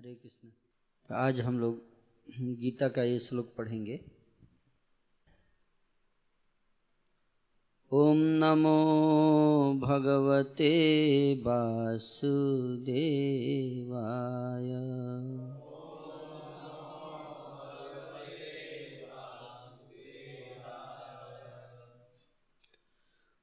हरे कृष्ण। तो आज हम लोग गीता का ये श्लोक पढ़ेंगे। ओम नमो भगवते वासुदेवाय।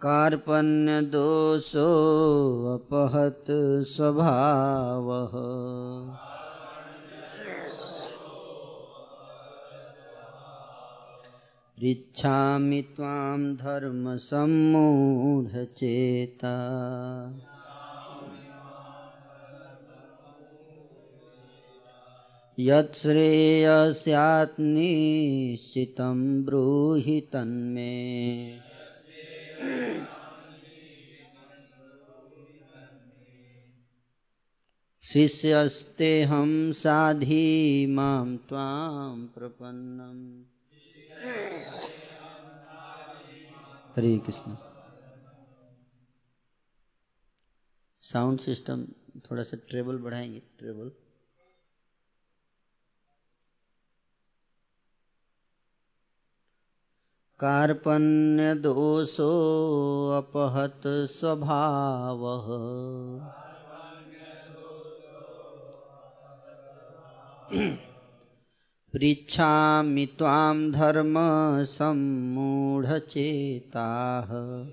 कार्पण्यदोषोऽपहत् स्वभावः। पृच्छामि त्वां धर्मसम्मूढचेता। यत्श्रेयस्यात् निश्चितं ब्रूहि तन्मे। शिष्यस्तेऽहं साधी माम त्वां प्रपन्नम्। हरे कृष्ण। साउंड सिस्टम थोड़ा सा ट्रेबल बढ़ाएँगे ट्रेबल कार्पण्यदोषोऽपहत स्वभावः। पृच्छामि त्वां धर्मसम्मूढचेताः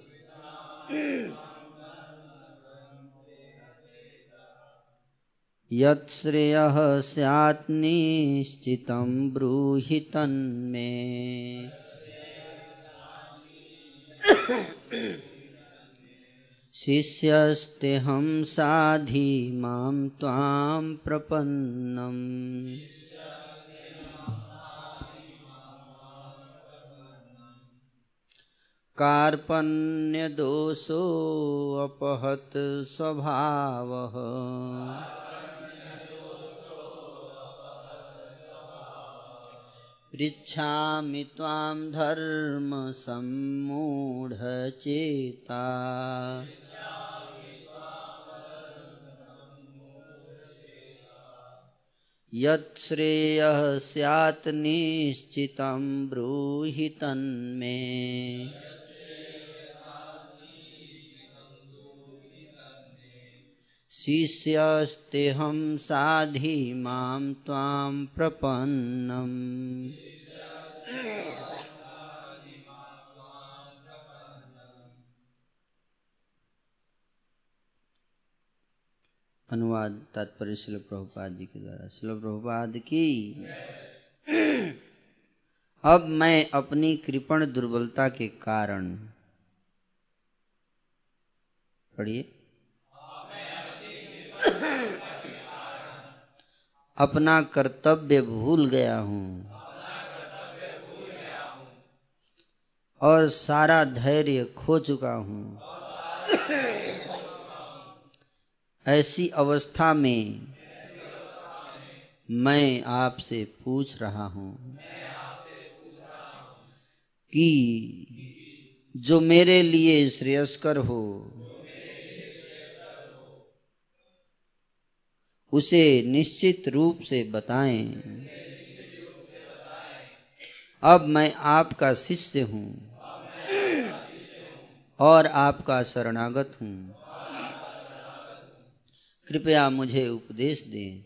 यत्श्रेयः स्यात् निश्चितं ब्रूहि तन्मे। शिष्यस्तेऽहं साधि माँ त्वां प्रपन्नम्। कार्पण्यदोषोऽपहत् स्वभावः। पृच्छामि त्वां धर्मसम्मूढचेता यत्श्रेयः स्यात् निश्चितं ब्रूहि तन्मे। शिष्यस्तेऽहं साधि माँ त्वां प्रपन्नम्। अनुवाद तात्पर्य शिल प्रभुपाद जी के द्वारा। शिल प्रभुपाद की, अब मैं अपनी कृपण दुर्बलता के कारण, पढ़िए अपना कर्तव्य भूल गया हूँ। और सारा धैर्य खो चुका हूँ। ऐसी अवस्था में मैं आपसे पूछ रहा हूँ कि जो मेरे लिए श्रेयस्कर हो उसे निश्चित रूप से बताएँ। अब मैं आपका शिष्य हूँ और आपका शरणागत हूँ। कृपया मुझे उपदेश दें।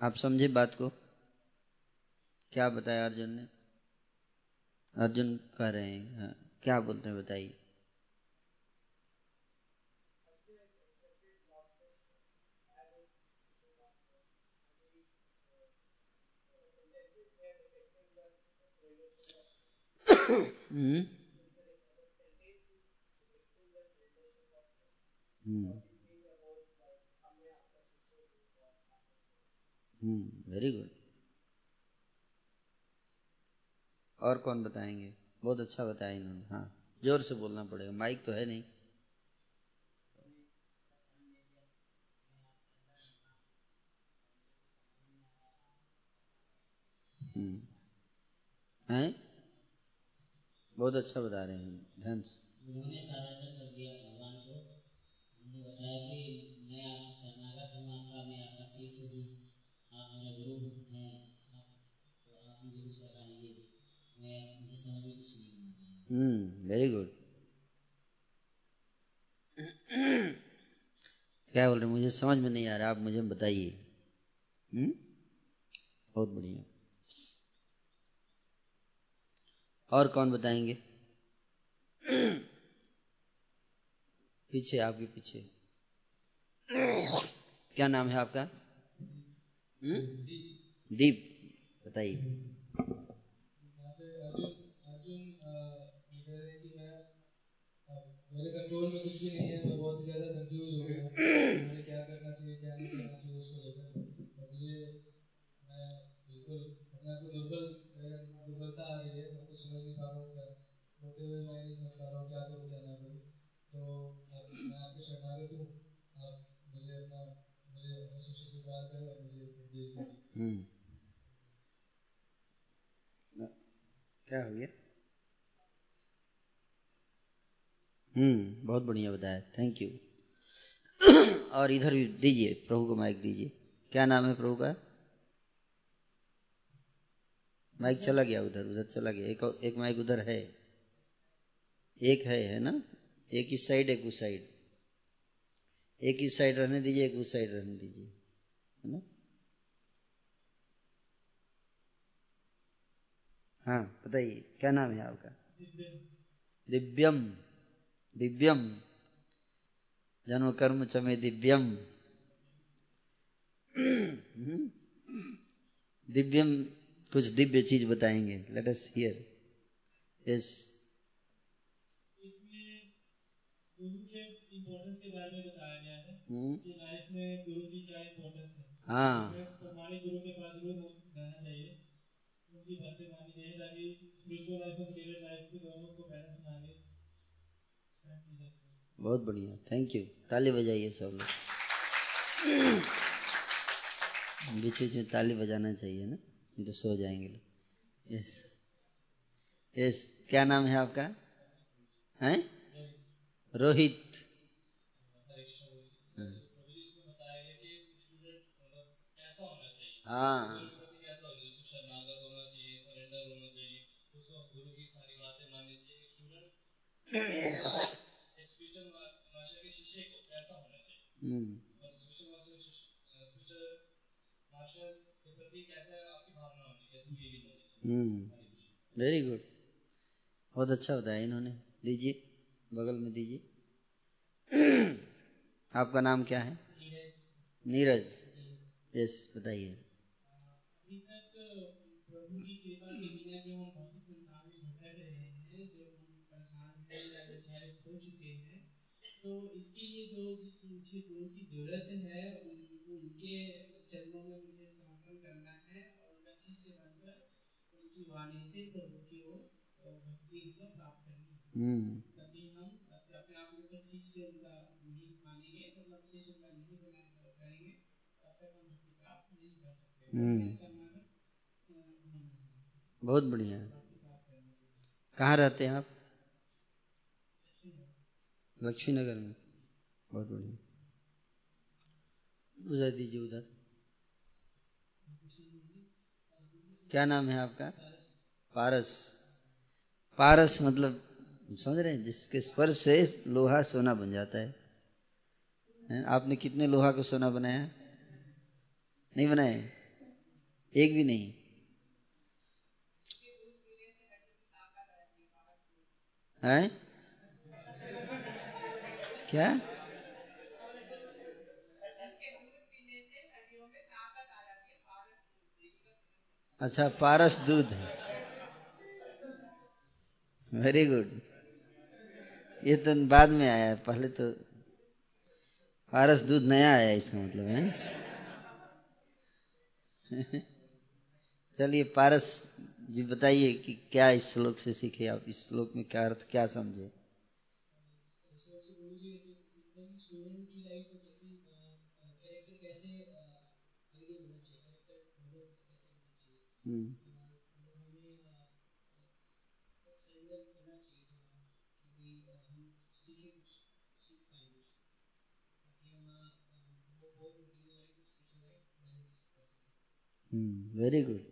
आप समझे बात को? क्या बताया अर्जुन ने? अर्जुन कह रहे हैं हाँ, क्या बोलते हैं बताइए। Very good. और कौन बताएँगे? बहुत अच्छा बताया इन्होंने हाँ। ज़ोर से बोलना पड़ेगा, माइक तो है नहीं। हम्म। हैं? बहुत अच्छा बता रहे हैं ध्यान से उन्होंने सरेंडर कर दिया भगवान को उन्होंने बताया कि मैं आपका शरणागत हूँ आपका मैं आपका शिष्य हूँ आप मेरा गुरु हैं तो आप मुझे कुछ बताइए मैं मुझे समझ में कुछ नहीं हम्म वेरी गुड क्या बोल रहे मुझे समझ में नहीं आ रहा आप मुझे बताइए। हम्म? बहुत बढ़िया। और कौन बताएँगे? पीछे, आपके पीछे। क्या नाम है आपका? दीप। बताइए। मेरे कंट्रोल में कुछ भी नहीं है मैं बहुत ज़्यादा कंफ्यूज हो गया मुझे क्या करना चाहिए क्या नहीं करना चाहिए उसको लेकर मुझे मैं बिल्कुल अपने आप को दुर्बलता आ गई है मैं कुछ समझ नहीं पा रहा हूँ क्या? होते हुए मैं नहीं समझ पा रहा हूँ क्या करूँ, क्या ना करूँ। तो आप, मैं आपके शरणागत हूँ आप मुझे अपना, मुझे अपने शिष्य से प्यार करें और मुझे उपदेश दीजिए हम्म। क्या हो गया? हम्म बहुत बढ़िया बताया थैंक यू और इधर भी दीजिए, प्रभु को माइक दीजिए। क्या नाम है प्रभु का? माइक चला गया उधर उधर चला गया। एक एक माइक उधर है। एक है है ना? एक इस साइड, एक उस साइड। एक इस साइड रहने दीजिए, एक उस साइड रहने दीजिए, है ना? हाँ बताइए, क्या नाम है आपका? दिव्यम। दिव्यम। जन्म कर्म चमे दिव्यम। दिव्यम कुछ दिव्य चीज़ बताएँगे। लेट अस हियर यस है हम्म। है। हाँ। है बहुत बढ़िया। थैंक यू ताली बजाइए सब लोग। बीच बीच में ताली बजाना चाहिए ना? नहीं तो सो जाएँगे लोग। यस यस क्या नाम है आपका? है? रोहित। हाँ। हाँ चाहिए हम्म, वेरी गुड बहुत अच्छा बताया इन्होंने। दीजिए, बगल में दीजिए। आपका नाम क्या है? नीरज। यस बताइए। तो इसके लिए जो जिस मुझे गुरु की ज़रूरत है उनके चरणों में मुझे बनकर वाणी से प्रभु की ओर भक्ति प्राप्त करनी है। हम्म। तभी हम अपने आप को शिष्य उनका नहीं मानेंगे मतलब शिष्य उनका नहीं बना करेंगे तब तक हम भक्ति प्राप्त नहीं कर सकते। हम्म। बहुत बढ़िया। कहाँ रहते हैं आप? लक्ष्मी नगर में। बहुत बढ़िया। उधर दीजिए उधर। क्या नाम है आपका? पारस। पारस मतलब समझ रहे हैं, जिसके स्पर्श से लोहा सोना बन जाता है? आपने कितने लोहा को सोना बनाया नहीं बनाया एक भी नहीं। है? क्या? अच्छा पारस दूध वेरी गुड ये तो बाद में आया पहले तो पारस दूध नया आया इसका मतलब है चलिए, पारस जी बताइए कि क्या इस श्लोक से सीखे, आप इस श्लोक में क्या अर्थ, क्या समझे स्टूडेंट की लाइफ में कैसे कैरेक्टर कैसे आगे होना चाहिए कैरेक्टर डेवलप कैसे होना चाहिए हम्म मतलब हमें सरेंडर करना चाहिए थोड़ा कि भाई हम सीखे कुछ सीख पाए कुछ ताकि हम वो बहुत routine life spiritual life balance कर सकें हम्म वेरी गुड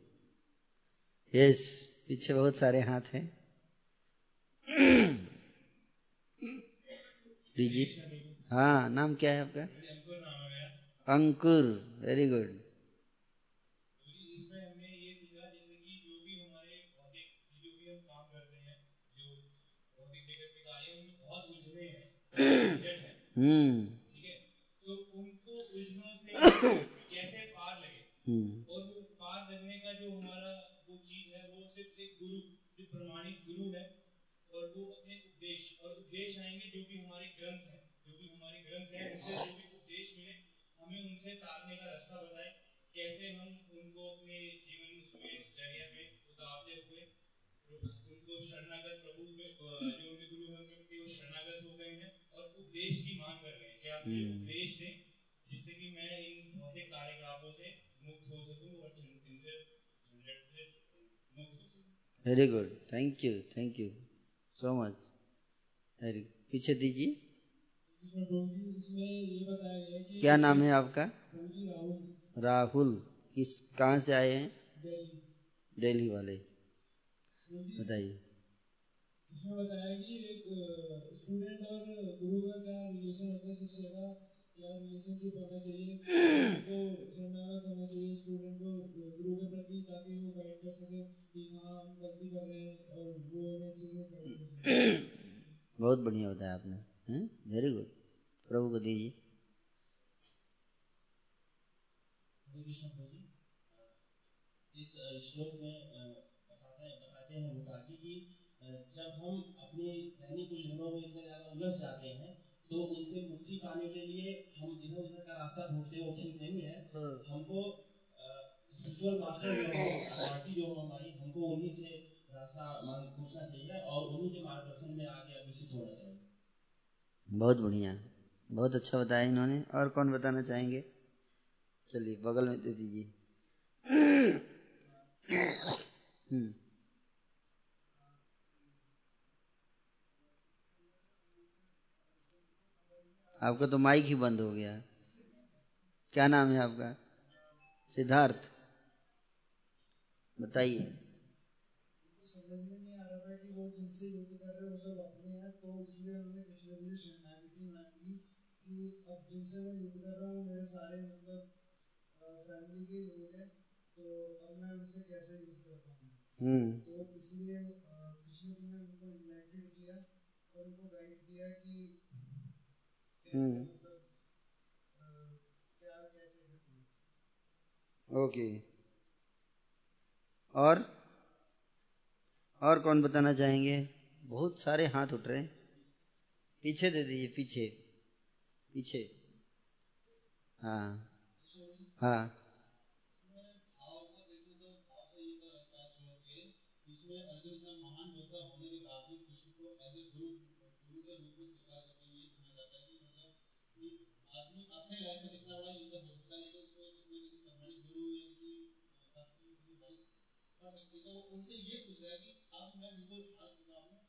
यस पीछे बहुत सारे हाथ हैं। हाँ नाम क्या है आपका? अंकुर वेरी गुड इसमें हमने ये सीखा जैसे कि जो भी हमारे भौतिक जो भी हम काम करते हैं जो भौतिक जगत के कार्य उनमें बहुत उलझने हैं झंझट है हम्म। तो उनको उलझनों से कैसे पार लगे और पार लगने का जो हमारा वो चीज़ है वो सिर्फ़ एक गुरु जो प्रमाणित गुरु है और वो अपने उपदेश और उपदेश आएँगे जो भी हमारे ग्रंथ है जो भी हमारे ग्रंथ है उनसे जो भी उपदेश मिले हमें उनसे तारने का रास्ता बताए कैसे हम उनको अपने जीवन उसमें चर्या में उतारते हुए उनको शरणागत प्रभु में जो उनके गुरु हैं उनके शरणागत हो गए हैं उपदेश की मांग कर रहे हैं। कि आप मुझे हम्म। उपदेश दें जिससे कि मैं इन कार्यकलापों से मुक्त हो सकूँ और इनसे झंझट से मुक्त हो सकूँ? Very good thank you thank you so much very पीछे दीजिए। क्या नाम है आपका? राहुल। राहुल। किस कहाँ से आए हैं? दिल्ली। दिल्ली वाले। बताइए। इसमें बताया कि एक स्टूडेंट और गुरु का क्या रिलेशन होता है शिष्य का क्या रिलेशनशिप होना चाहिए। को शरणागत होना चाहिए स्टूडेंट को गुरु के प्रति ताकि वो गाइड कर सके कि हाँ हम गलती कर रहे हैं और वो हमें गाइड बहुत बढ़िया बताया आपने वेरी गुड प्रभु को दीजिए। इस श्लोक में बताते हैं बताते हैं गोपाल जी की जब हम अपनी दैनिक उलझनों में इतने ज़्यादा उलझ जाते हैं तो उनसे मुक्ति पाने के लिए हम इधर उधर का रास्ता ढूंढते वो ठीक नहीं है। हमको स्पिरिचुअल मास्टर जो है। अथॉरिटी जो है हमारी हमको उन्हीं से रास्ता मांग पूछना चाहिए और उन्हीं के मार्गदर्शन में आगे अग्रसित होना चाहिए। बहुत बढ़िया। बहुत अच्छा बताया इन्होंने। और कौन बताना चाहेंगे? चलिए बगल में दे दीजिए। हम्म। आपका तो माइक ही बंद हो गया। क्या नाम है आपका? सिद्धार्थ। बताइए। समझ में नहीं आ रहा था कि वो जिनसे युद्ध कर रहे वो सब अपने तो हूँ मतलब फैमिली के लोग तो अब मैं उनसे कैसे युद्ध कर पाऊँ? हम्म। तो इसलिए कृष्ण जी ने उनको इन्वाइटेड किया और उनको गाइड किया कि कैसे हम्म। मतलब अ, क्या कैसे करना ओके। और? और कौन बताना चाहेंगे? बहुत सारे हाथ उठ रहे पीछे दे दीजिए, पीछे। पीछे। हाँ। हाँ। मैं हूँ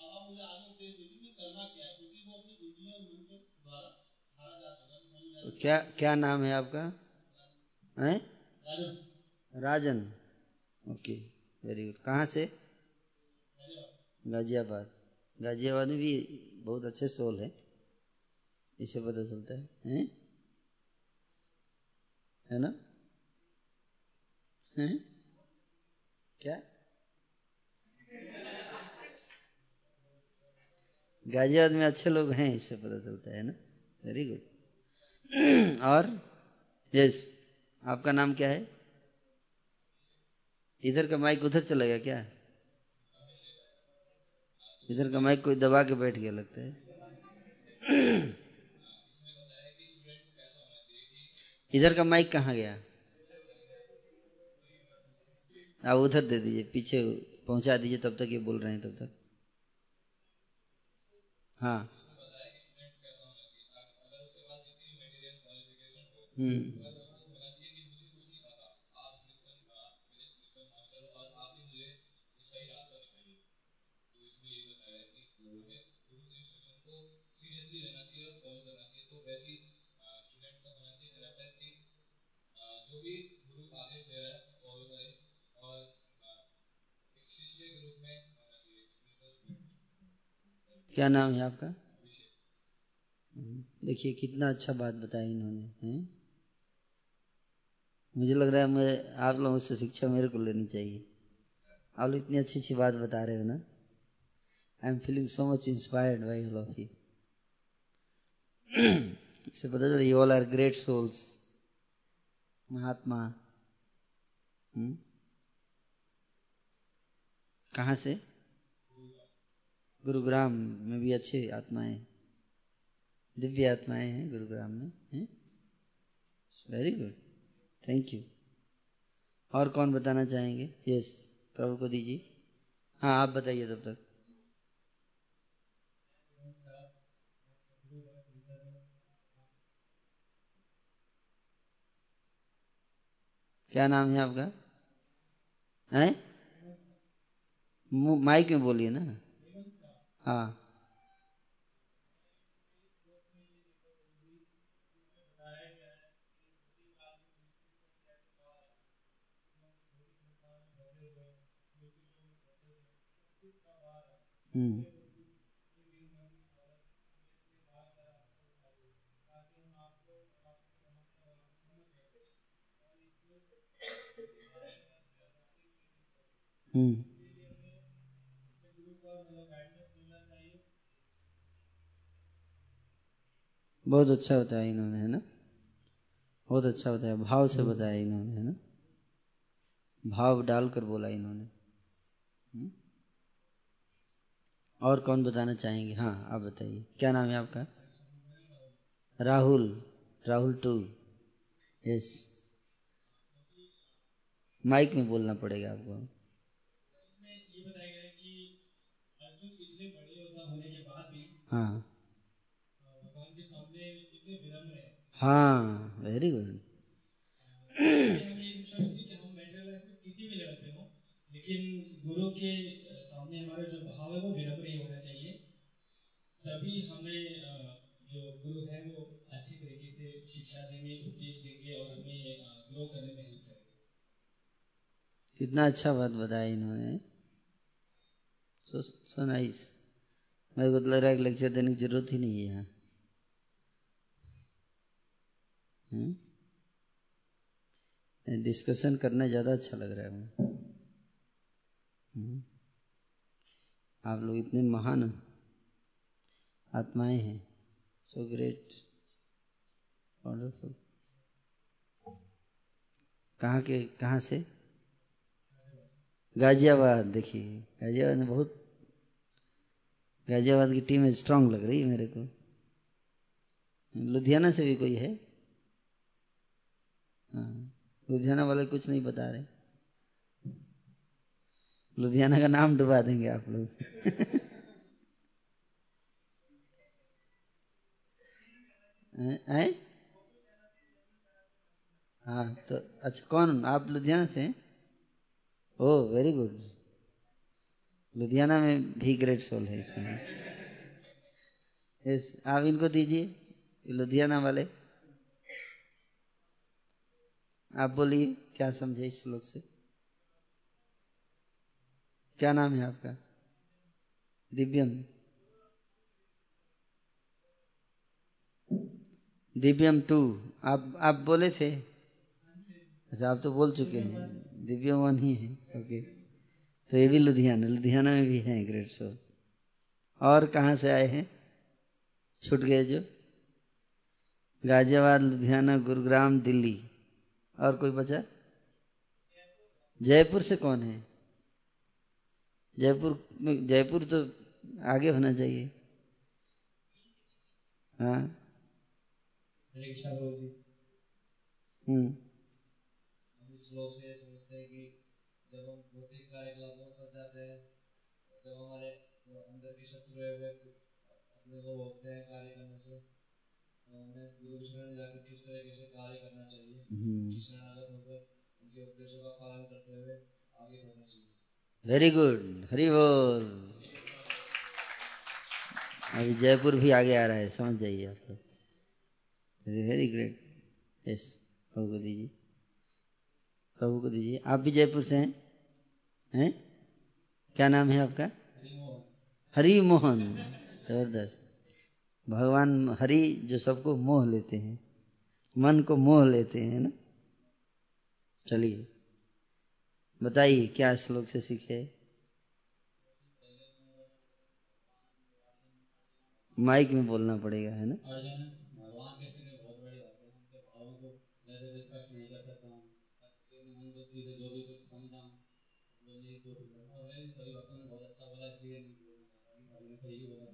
अब आप मुझे आगे दीजिए कि करना क्या है क्योंकि वो अपनी इंद्रियों मन के द्वारा हारा जा चुका है तो में तो क्या क्या नाम है आपका? हैं? राजन। ओके वेरी गुड कहाँ से? गाजियाबाद। गाजियाबाद में भी बहुत अच्छे सोल है। इससे पता चलता है। हैं? है ना? हैं? क्या? गाजियाबाद में अच्छे लोग हैं, इससे पता चलता है ना? वेरी गुड और यस, आपका नाम क्या है? इधर का माइक उधर चला गया क्या? इधर का माइक कोई दबा के बैठ गया लगता है। इधर का माइक कहाँ गया? आप उधर दे दीजिए, पीछे पहुँचा दीजिए, तब तक ये बोल रहे हैं, तब तक। हाँ। हम्म जो भी गुरु आदेश दे रहा है फॉलो करे और एक शिष्य के रूप में होना चाहिए क्या नाम है आपका? देखिए, कितना अच्छा बात बताया इन्होंने, हैं? मुझे लग रहा है मैं आप लोगों से शिक्षा मेरे को लेनी चाहिए। आप लोग इतनी अच्छी अच्छी बात बता रहे हो ना? I am feeling so much inspired by all of you इससे पता चला you all are great souls महात्मा। हम्म? कहाँ से? गुरुग्राम में भी अच्छे आत्माएँ, दिव्य आत्माएँ हैं गुरुग्राम में, हैं? वेरी गुड थैंक यू और कौन बताना चाहेंगे? यस प्रभु को दीजिए। हाँ आप बताइए तब तक। क्या नाम है आपका? है? माइक में बोलिए ना। हाँ। हम्म। हम्म। बहुत अच्छा बताया इन्होंने है ना? बहुत अच्छा बताया भाव से बताया इन्होंने है ना? भाव डालकर बोला इन्होंने। हम्म? और कौन बताना चाहेंगे? हाँ आप बताइए। क्या नाम है आपका? Rahul Rahul two. Yes mike में बोलना पड़ेगा आपको। हाँ। लेवल वेरी गुड लेकिन गुरु के सामने हमारा जो भाव है वो विनम्र ही होना चाहिए तभी हमें जो गुरु है वो अच्छी तरीके से शिक्षा देंगे उपदेश देंगे और हमें ग्रो करने में हेल्प करेंगे कितना अच्छा बात बताया इन्होंने। सो सो नाइस तो लग रहा है लेक्चर देने की ज़रूरत ही नहीं है यहाँ। डिस्कशन करना ज़्यादा अच्छा लग रहा है मुझे। आप लोग इतने महान आत्माएँ हैं। सो ग्रेट वंडरफुल कहाँ के, कहाँ से? गाजियाबाद, देखिए। गाजियाबाद में बहुत, गाजियाबाद की टीम स्ट्रांग लग रही है मेरे को। लुधियाना से भी कोई हाँ? लुधियाना वाले कुछ नहीं बता रहे। लुधियाना का नाम डुबा देंगे आप लोग। हैं? हाँ तो अच्छा कौन? आप लुधियाना से ओ वेरी गुड लुधियाना में भी ग्रेट सोल है इसमें। यस आप इनको दीजिए लुधियाना वाले। आप बोलिए, क्या समझे इस श्लोक से? क्या नाम है आपका? दिव्यम। दिव्यम टू। आप आप बोले थे? अच्छा आप तो बोल चुके हैं। दिव्यम वन ही है। ओके। तो ये भी लुधियाना। लुधियाना में भी है ग्रेट सोल और कहाँ से आए हैं? छूट गए जो? गाजियाबाद, लुधियाना, गुरुग्राम, दिल्ली। और कोई बचा? जयपुर से कौन है? जयपुर में जयपुर तो आगे होना चाहिए। हाँ। हम्म। हम इस श्लोक से समझते कि जब हम भौतिक कार्यकलापों में फंस जाते हैं जब हमारे अंदर के शत्रु अपने को हैं कार्य करने से वेरी गुड हरी बोल। अभी जयपुर भी आगे आ रहा है समझ जाइए आप लोग। वेरी ग्रेट यस प्रभु को दीजिए। प्रभु को दीजिए। आप भी जयपुर से हैं? हैं? क्या नाम है आपका? हरी मोहन। ज़बरदस्त। भगवान हरि जो सबको मोह लेते हैं, मन को मोह लेते हैं ना? चलिए, बताइए, क्या श्लोक से सीखे माइक में बोलना पड़ेगा, है ना? जो भी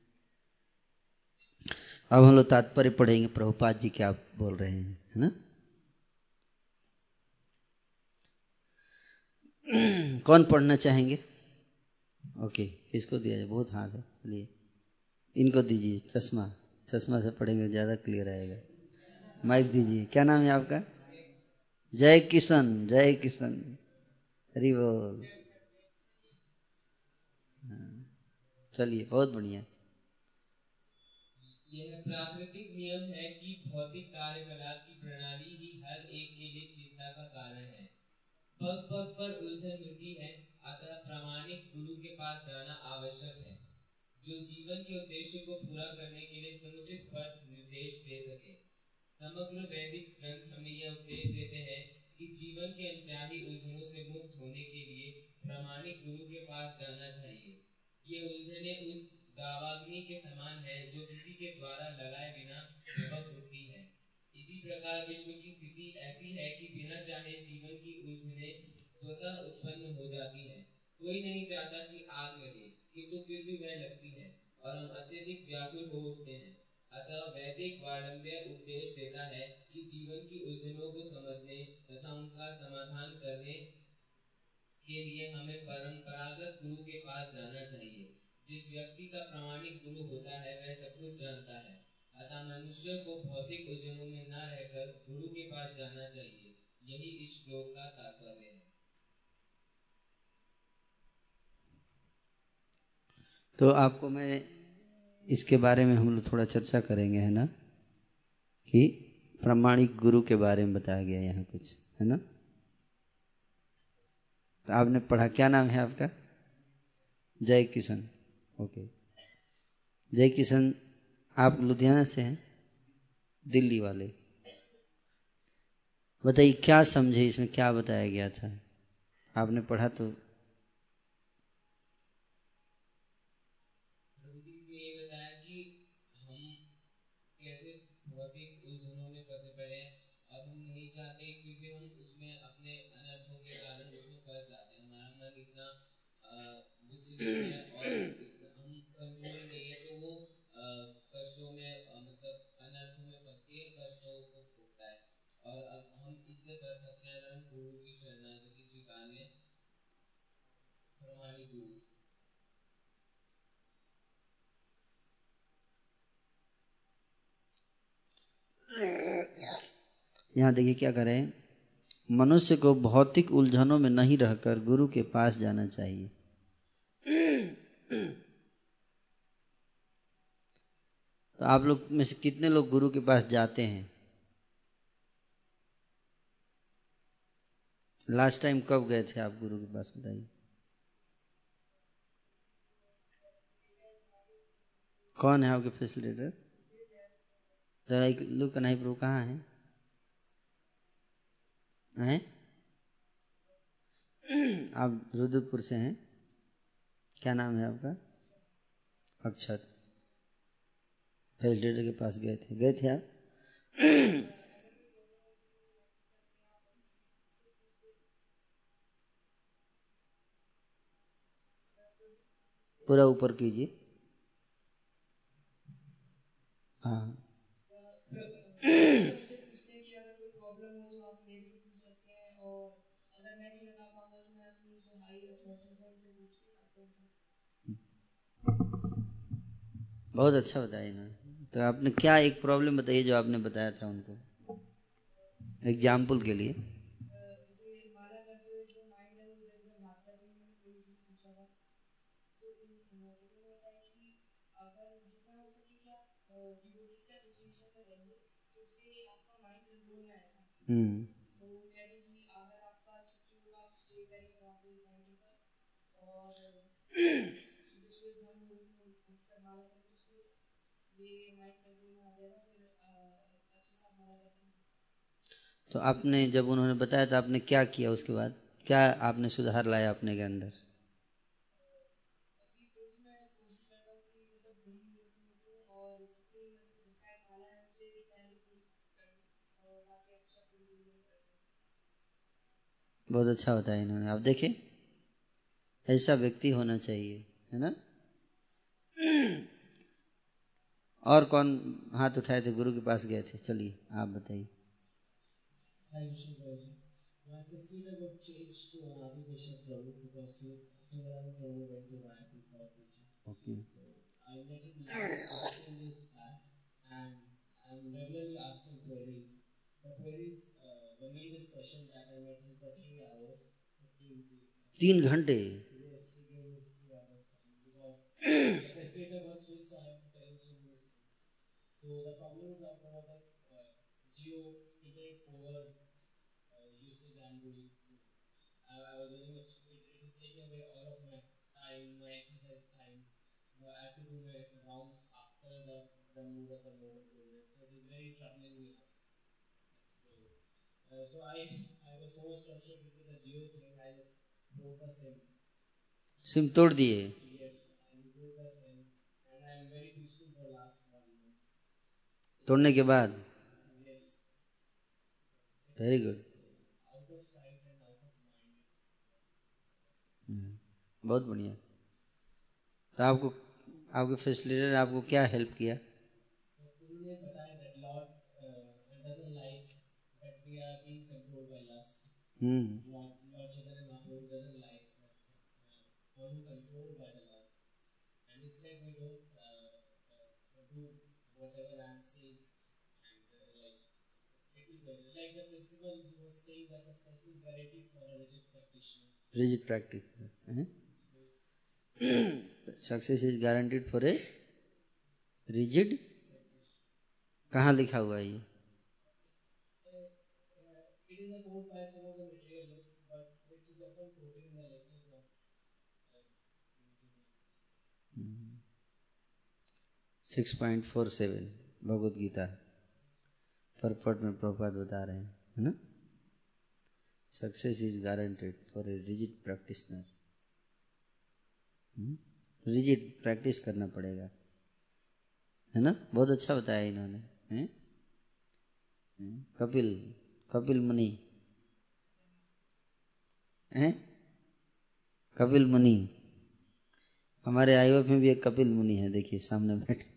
अब हम लोग तात्पर्य पढ़ेंगे प्रभुपाद जी क्या बोल रहे हैं है ना? कौन पढ़ना चाहेंगे? ओके किसको दिया जाए बहुत हाथ है चलिए। इनको दीजिए चश्मा चश्मा से पढ़ेंगे ज़्यादा क्लियर आएगा। माइक दीजिए क्या नाम है आपका? जय किशन जय किशन। हरि बोल। हाँ, चलिए बहुत बढ़िया। यह प्राकृतिक नियम है कि भौतिक कार्यकलाप की प्रणाली ही हर एक के लिए चिंता का कारण है। पग पग पर उलझन मिलती है, अतः प्रामाणिक गुरु के पास जाना आवश्यक है, जो जीवन के उद्देश्य को पूरा करने के लिए समुचित पथ निर्देश दे सके। समग्र वैदिक ग्रंथ हमें यह उपदेश देते हैं कि जीवन के अनचाही उलझनों से मुक्त होने के लिए प्रामाणिक गुरु के पास जाना चाहिए। ये उलझने उस दावाग्नि के समान है, जो किसी के द्वारा लगाए बिना भभक उठती है। इसी प्रकार विश्व की स्थिति ऐसी है कि बिना चाहे जीवन की उलझने स्वतः उत्पन्न हो जाती है। कोई नहीं चाहता कि आग लगे, किंतु फिर भी वह लगती है और हम अत्यधिक व्याकुल हो उठते हैं। अतः वैदिक वाडम्य उपदेश देता है कि जीवन की उलझनों को समझने तथा उनका समाधान करने के लिए हमें परंपरागत गुरु के पास जाना चाहिए। जिस व्यक्ति का प्रामाणिक गुरु होता है, वह सब कुछ जानता है। अतः मनुष्य को भौतिक उलझनों में न रहकर गुरु के पास जाना चाहिए। यही इस श्लोक का तात्पर्य है। तो आपको मैं इसके बारे में हम लोग थोड़ा चर्चा करेंगे, है ना? कि प्रामाणिक गुरु के बारे में बताया गया यहाँ कुछ, है ना? तो आपने पढ़ा, क्या नाम है आपका? जय किशन। ओके। जय किशन आप लुधियाना से हैं, दिल्ली वाले। बताइए, क्या समझे इसमें, क्या बताया गया था? आपने पढ़ा तो प्रभु जी इसमें ये बताया कि हम कैसे भौतिक उलझनों में फंसे पड़े हैं अब हम नहीं चाहते फिर भी हम उसमें अपने अनर्थों के कारण उसमें फंस जाते हैं हमारा मन इतना अ, विचलित है और इतना- हम कंट्रोल नहीं है तो वो अ, कष्टों में अ, मतलब अनर्थों में फंस के कष्टों को भोगता है और अब हम इससे बच सकते हैं अगर हम गुरु की शरणागति स्वीकार लें प्रमाणिक गुरु की यहाँ देखिए क्या करें। मनुष्य को भौतिक उलझनों में नहीं रहकर गुरु के पास जाना चाहिए। तो आप लोग में से कितने लोग गुरु के पास जाते हैं? लास्ट टाइम कब गए थे आप गुरु के पास, बताइए। कौन है आपके फैसिलिटेटर जरा एक लोग कन्हई प्रभु कहाँ है? हैं? आप रुद्रपुर से हैं? क्या नाम है आपका? अक्षत फैसिलिटेटर के पास गए थे। गए थे आप? पूरा ऊपर कीजिए। हाँ। बहुत अच्छा बताया इन्होंने। तो आपने क्या एक प्रॉब्लम बताई जो आपने बताया था उनको? एग्ज़ाम्पल के लिए। हम्म तो आपने जब उन्होंने बताया तो आपने क्या किया उसके बाद? क्या आपने सुधार लाया अपने के अंदर? बहुत अच्छा बताया इन्होंने। आप देखे ऐसा व्यक्ति होना चाहिए है ना? और कौन हाथ उठाए थे? गुरु के पास गए थे। चलिए आप बताइए। ओके तीन घंटे the of the uh, uh, I, of have to do my rounds after the the Murat or Murat program. So it is very troubling me. Uh, so I, I was so much frustrated with the Geo thing, I just broke the SIM. SIM तोड़ दिए Yes, I broke the SIM, and I am very peaceful for last one month. तोड़ने के बाद Yes. Very good Out of sight and out of mind. बहुत बढ़िया तो आपको आपके फैसिलिटेटर आपको क्या हेल्प किया a rigid practice success is guaranteed for a rigid कहाँ लिखा हुआ है ये Uh, it is a quote by some of the materialists, but which is often quoted in the lectures of uh, materialists. Six point four seven, Bhagavad Gita purport में प्रभात बता रहे हैं, है ना? Success is guaranteed for a rigid practitioner rigid practice करना पड़ेगा, है ना? बहुत अच्छा बताया इन्होंने, हैं? हैं? कपिल कपिल मुनि, हैं? कपिल मुनि, हमारे आईओएफ में भी एक कपिल मुनि है, देखिए सामने बैठे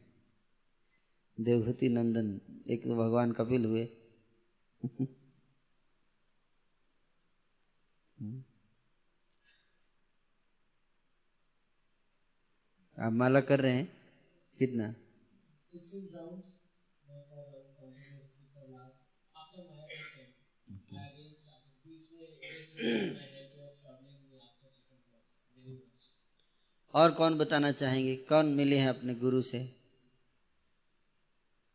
देवहूति नंदन एक तो भगवान कपिल हुए। आप माला कर रहे हैं? कितना? और कौन बताना चाहेंगे? कौन मिले हैं अपने गुरु से?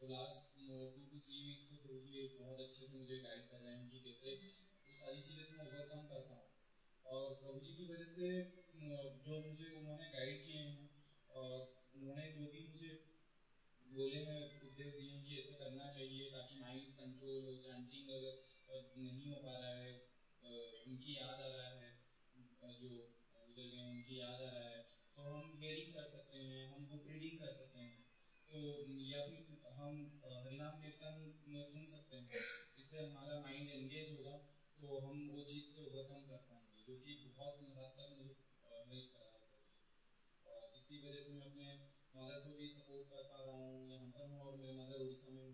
तो last two two three week से प्रभु जी बहुत अच्छे से मुझे गाइड कर रहे हैं कि कैसे उस सारी चीज़ें से मैं ओवरकम करता हूँ। और प्रभु जी की वजह से जो मुझे उन्होंने गाइड किए हैं और उन्होंने जो भी मुझे बोले हैं, उपदेश दिए हैं कि ऐसे करना चाहिए ताकि माइंड कंट्रोल हो चैंटिंग अगर नहीं हो पा रहा है उनकी याद आ रहा है जो गुजर गए उनकी याद आ रहा है। तो हम हेयरिंग कर सकते हैं, हम बुक रीडिंग कर सकते हैं। तो या फिर हम हरिनाम कीर्तन में सुन सकते हैं। इससे हमारा माइंड एंगेज होगा तो हम वो चीज़ से ओवरकम कर पाएँगे, जो कि बहुत हद तक मुझे हेल्प करा और इसी वजह से मैं अपने मदर को भी सपोर्ट कर पा रहा हूँ यहाँ पर हूँ और मेरे मदर उड़ीसा में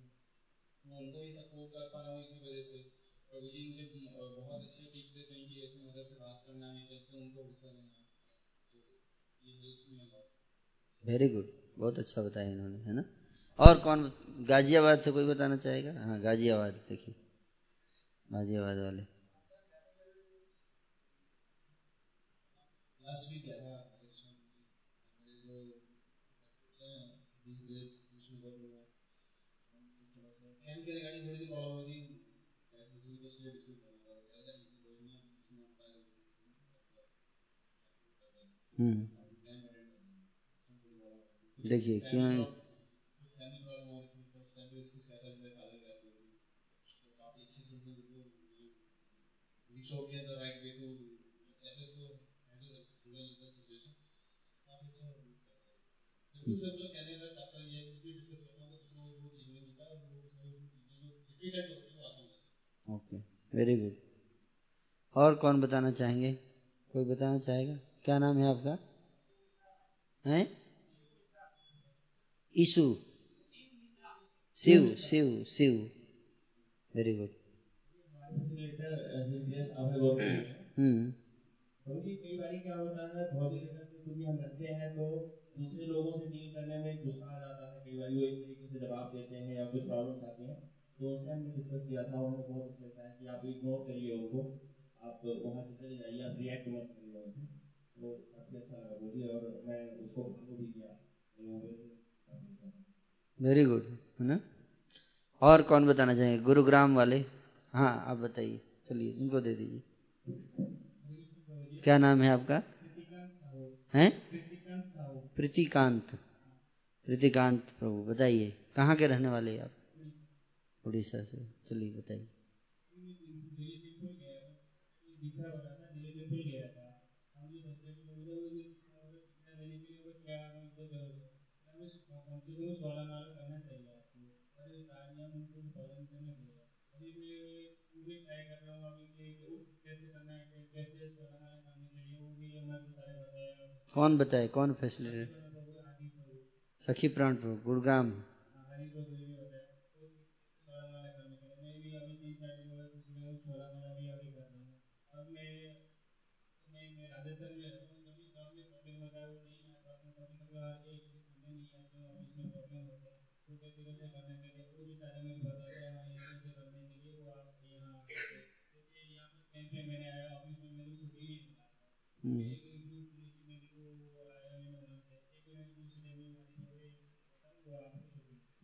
मैं उनको भी सपोर्ट कर पा रहा हूँ इसी वजह से। प्रभु जी मुझे बहुत अच्छे टिप्स देते हैं कि ऐसे मदर से बात करना है, कैसे उनको गुस्सा देना है। तो ये हेल्प्स मी वेरी गुड बहुत अच्छा बताया इन्होंने है ना? और कौन गाजियाबाद से कोई बताना चाहेगा? हाँ गाजियाबाद देखिए। गाजियाबाद वाले। ही है हम्म कैंप अटेंड करना है उसमें थोड़ी प्रॉब्लम हुई थी देखिए क्यों ओके वेरी गुड और कौन बताना चाहेंगे? कोई बताना चाहेगा? क्या नाम है आपका? हैं? ईशु शिव शिव शिव वेरी गुड क्योंकि कई बार क्या होता है भौतिक जगत में हम रहते हैं तो दूसरे लोगों से डील करने में गुस्सा आ जाता है कई बार वो इस तरीके से जवाब देते हैं या कुछ प्रॉब्लम्स आती हैं तो उसमें हमने डिस्कस किया था उन्होंने बहुत अच्छा बताया कि आप इग्नोर करिए उनको आप वहाँ से चले जाइए आप रिएक्ट मत करिए उनसे तो काफ़ी अच्छा लगा मुझे और मैं उसको फॉलो भी किया तो वो मुझे काफ़ी अच्छा लगा वेरी गुड है ना? और कौन बताना चाहेंगे? गुरुग्राम वाले? हाँ आप बताइए। चलिए इनको दे दीजिए। क्या नाम है आपका? हैं? प्रीतिकांत। प्रीतिकांत प्रभु, बताइए, कहाँ के रहने वाले हैं आप? उड़ीसा से। चलिए, बताइए। कौन बताए? कौन फैसिलिटी सखी प्राणपुर प्रभु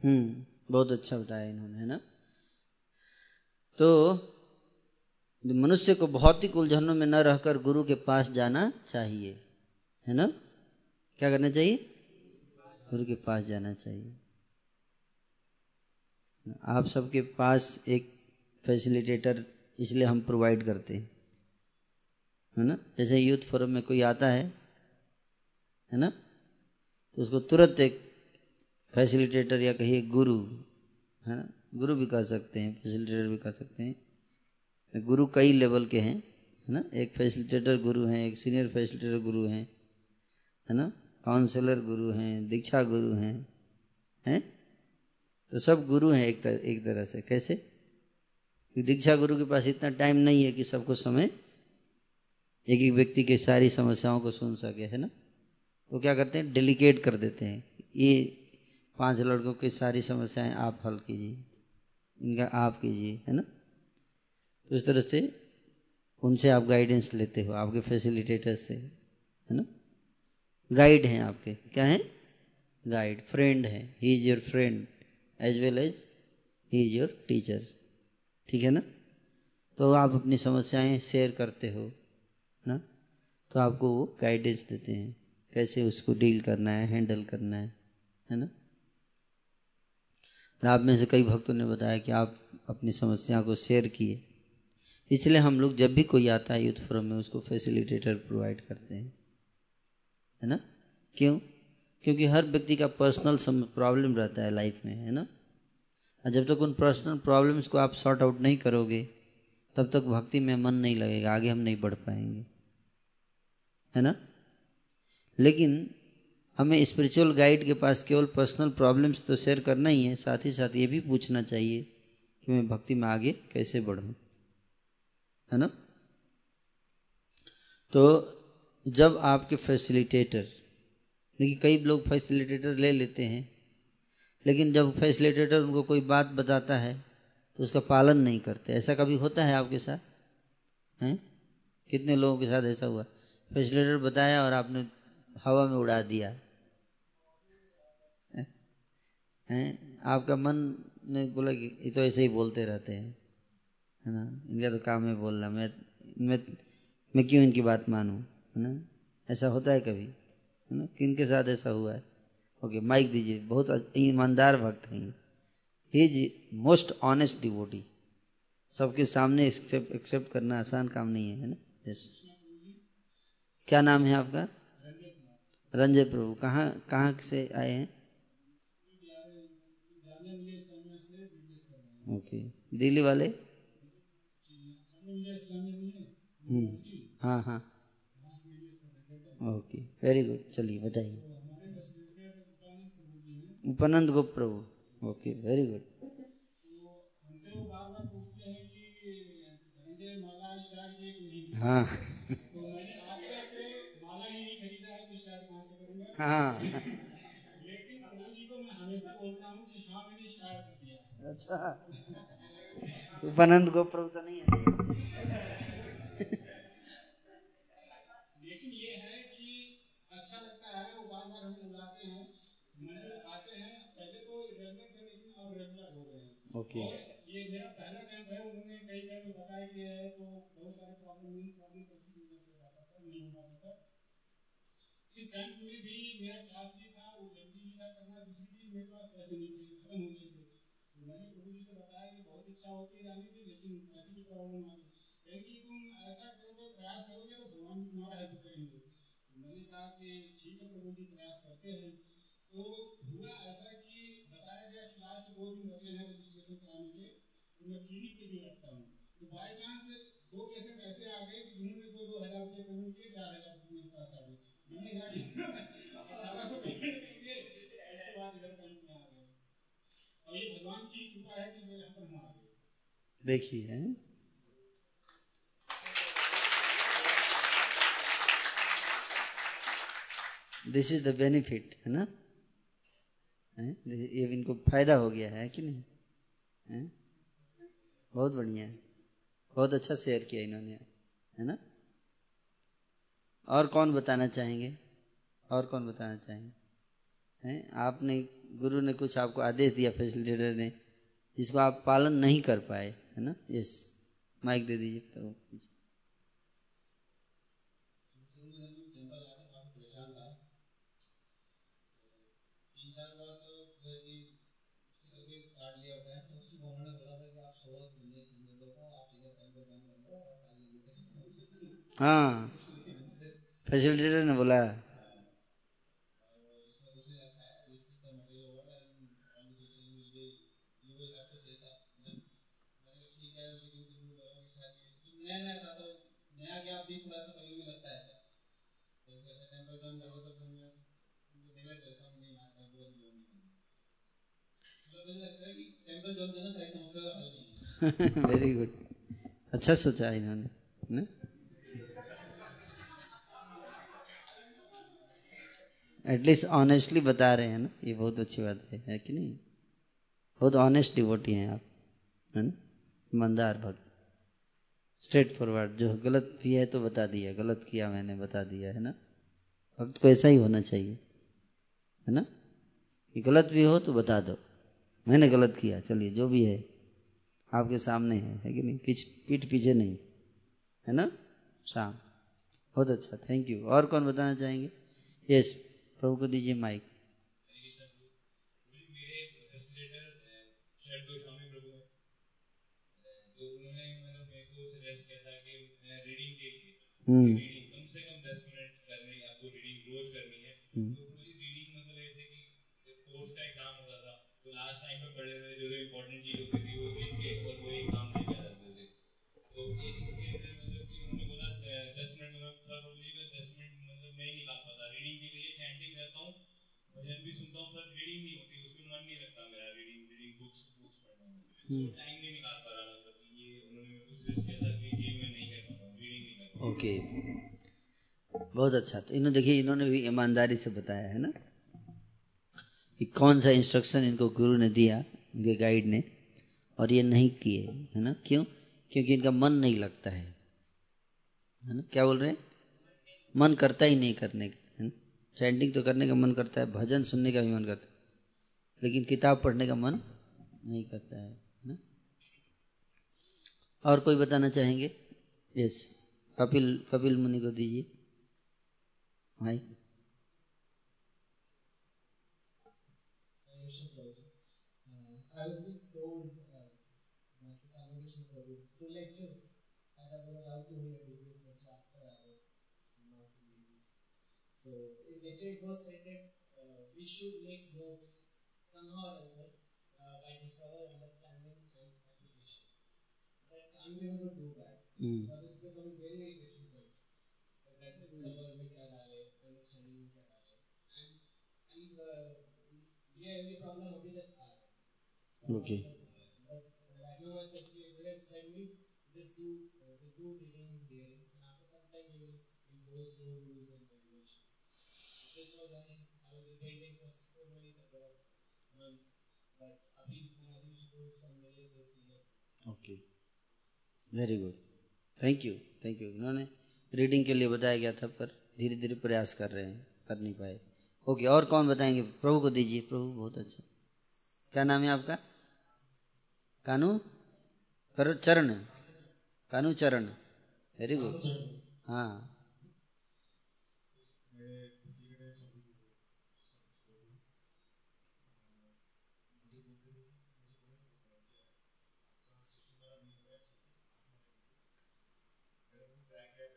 हम्म बहुत अच्छा बताया इन्होंने, है ना? तो मनुष्य को भौतिक उलझनों में न रहकर गुरु के पास जाना चाहिए, है ना? क्या करना चाहिए? गुरु के पास जाना चाहिए। आप सबके पास एक फैसिलिटेटर इसलिए हम प्रोवाइड करते हैं, है ना? जैसे यूथ फोरम में कोई आता है है ना? तो उसको तुरंत एक फैसिलिटेटर या कहिए गुरु, है ना? गुरु भी कह सकते हैं फैसिलिटेटर भी कह सकते हैं। गुरु कई लेवल के हैं, है ना? एक फैसिलिटेटर गुरु हैं, एक सीनियर फैसिलिटेटर गुरु हैं, है ना? काउंसलर गुरु हैं, दीक्षा गुरु हैं हैं? तो सब गुरु हैं एक तरह एक तरह से। कैसे? दीक्षा गुरु के पास इतना टाइम नहीं है कि सबको समय एक एक व्यक्ति के सारी समस्याओं को सुन सके, है ना? तो क्या करते हैं? डेलीकेट कर देते हैं। ये पाँच लड़कों की सारी समस्याएँ आप हल कीजिए। इनका आप कीजिए, है ना? तो इस तरह से उनसे आप गाइडेंस लेते हो, आपके फैसिलिटेटर से, है ना? गाइड हैं आपके। क्या है? गाइड फ्रेंड है। He is your friend as well as he is your teacher ठीक है ना? तो आप अपनी समस्याएँ शेयर करते हो ना? तो आपको वो गाइडेंस देते हैं। कैसे उसको डील करना है, हैंडल करना है है ना? और आप में से कई भक्तों ने बताया कि आप अपनी समस्या को शेयर किए। इसलिए हम लोग जब भी कोई आता है यूथ फोरम में, उसको फैसिलिटेटर प्रोवाइड करते हैं। है ना? क्यों? क्योंकि हर व्यक्ति का पर्सनल प्रॉब्लम रहता है लाइफ में, है ना? और जब तक उन पर्सनल प्रॉब्लम्स को आप सॉर्ट आउट नहीं करोगे, तब तक भक्ति में मन नहीं लगेगा, आगे हम नहीं बढ़ पाएँगे। है ना? लेकिन हमें स्पिरिचुअल गाइड के पास केवल पर्सनल प्रॉब्लम्स तो शेयर करना ही है, साथ ही साथ ये भी पूछना चाहिए कि मैं भक्ति में आगे कैसे बढ़ूं, है ना? तो जब आपके फैसिलिटेटर लेकिन कई लोग फैसिलिटेटर ले लेते हैं, लेकिन जब फैसिलिटेटर उनको कोई बात बताता है तो उसका पालन नहीं करते। ऐसा कभी होता है आपके साथ? हैं? कितने लोगों के साथ ऐसा हुआ? फैसिलिटेटर बताया और आपने हवा में उड़ा दिया। हैं? आपका मन ने बोला कि ये तो ऐसे ही बोलते रहते हैं, है ना? इनका तो काम है बोलना। मैं मैं मैं क्यों इनकी बात मानूं, है ना? ऐसा होता है कभी, है ना? किन के साथ ऐसा हुआ है। ओके, माइक दीजिए। बहुत ईमानदार भक्त हैं he is most honest devotee. सबके सामने एक्सेप्ट एक्सेप्ट करना आसान काम नहीं है है ना? यस क्या नाम है आपका? रंजय प्रभु कहाँ कहाँ से आए हैं? ओके। दिल्ली वाले? हम्म, हाँ हाँ। ओके वेरी गुड चलिए बताइए। उपानंद गुप्त प्रभु। ओके वेरी गुड हाँ। हाँ। लेकिन प्रभु जी को मैं हमेशा बोलता हूँ कि हाँ मैंने स्टार्ट कर दिया। अच्छा। उपानंद को प्रभु तो नहीं है। लेकिन ये है कि अच्छा लगता है वो बार बार हमें बुलाते हैं। मंदिर आते हैं पहले तो रेगुलर थे लेकिन अब रेगुलर हो गए हैं। ओके। और ये मेरा पहला कैंप है उन्होंने कई कैंप बताया कि है तो बहुत सारे प्रॉब्लम नहीं प्रॉब्लम कैसी वजह से नहीं हो पाता। था इस कैंप में भी मेरा क्लास भी था, वो जल्दी भी था करना दूसरी चीज़, मेरे पास पैसे नहीं थे, खत्म हो गए थे। तो मैंने प्रभु जी से बताया कि बहुत इच्छा होती है जाने की, लेकिन पैसे की प्रॉब्लम आ गई। कहें तुम ऐसा करोगे, प्रयास करोगे तो भगवान तुम्हारा हेल्प करेंगे। तो मैंने कहा कि ठीक है, प्रभु जी प्रयास करते हैं। तो हुआ ऐसा कि बताया गया कि लास्ट दो दिन बचे हैं रजिस्ट्रेशन कराने के तो मैं क्लिनिक पे भी रखता हूँ। तो बाई चांस दो पेशेंट ऐसे आ गए कि जिन्होंने दो दो हज़ार रुपये पेमेंट किए चार हज़ार रुपये मेरे पास आ गए। देखिए। दिस इज़ द बेनिफिट है ना? है? ये इनको फ़ायदा हो गया है कि नहीं? है? बहुत बढ़िया है। बहुत अच्छा शेयर किया इन्होंने, है ना? और कौन बताना चाहेंगे? और कौन बताना चाहेंगे? हैं? आपने, गुरु ने कुछ आपको आदेश दिया फैसिलिटेटर ने, जिसको आप पालन नहीं कर पाए, है ना? यस माइक दे दीजिए तो हाँ। फैसिलिटेटर ने बोला वेरी गुड अच्छा सोचा इन्होंने एटलीस्ट ऑनेस्टली बता रहे हैं ना, ये बहुत अच्छी बात है है कि नहीं? बहुत ऑनेस्ट डिवोटी हैं आप, है ना? ईमानदार भक्त। स्ट्रेट फॉरवर्ड जो गलत भी है तो बता दिया, गलत किया मैंने, बता दिया, है ना? भक्त को ऐसा ही होना चाहिए, है ना? कि गलत भी हो तो बता दो। मैंने गलत किया, चलिए, जो भी है, आपके सामने है है कि नहीं? पीछ, पीठ पीछे नहीं, है ना? शाम। बहुत अच्छा थैंक यू और कौन बताना चाहेंगे? यस प्रभु को दीजिए माइक। मेरे फैसिलिटेटर शरद गोस्वामी प्रभु हैं तो उन्होंने मतलब मेरे को सजेस्ट किया था कि रीडिंग हम्म। कम से कम दस मिनट करनी है आपको रीडिंग रोज करनी है। तो मुझे रीडिंग मतलब ऐसे कि कोर्स का एग्ज़ाम होता था तो लास्ट टाइम पे पढ़े हुए जो जो इम्पोर्टेंट चीज़ होती भजन भी सुनता हूँ पर रीडिंग नहीं होती उसमें मन नहीं लगता मेरा रीडिंग रीडिंग बुक्स बुक्स पढ़ने में। टाइम नहीं निकाल पा रहा मतलब कि ये उन्होंने मेरे को सजेस्ट किया था कि ये मैं नहीं कर पाता रीडिंग नहीं कर पाता ओके बहुत अच्छा। तो इन्होंने देखिए इन्होंने भी ईमानदारी से बताया है ना? कि कौन सा इंस्ट्रक्शन इनको गुरु ने दिया इनके गाइड ने और ये नहीं किए है ना? क्यों? क्योंकि इनका मन नहीं लगता है। है ना? क्या बोल रहे हैं? मन करता ही नहीं करने का चैंटिंग तो करने का मन करता है, भजन सुनने का भी मन करता है, लेकिन किताब पढ़ने का मन नहीं करता है ना? और कोई बताना चाहेंगे? यस कपिल कपिल मुनि को दीजिए। भाई। So later it was said that uh, we should make notes somehow or other uh, by other understanding and application. But I'm able to do that. Mm. it's becoming very, very difficult. But that is discover we can understanding we And, and uh, we have problem only this R. Okay. But uh, right now, as I see, it is me. just do, uh, just do reading, there. and after some time, you will impose new rules Months, but अभी. Okay very good thank you thank you इन्होंने reading के लिए बताया गया था पर धीरे धीरे प्रयास कर रहे हैं कर नहीं पाए। ओके और कौन बताएँगे? प्रभु को दीजिए। प्रभु बहुत अच्छा। क्या नाम है आपका? कानू? करो चरण। कानू चरण। वेरी गुड हाँ मेरे फैसिलिटेटर सब मुझे बोलते थे मुझे बोले कि आपका सिस्टम वाला नहीं हो रहा है मैंने वो ट्राई किया एक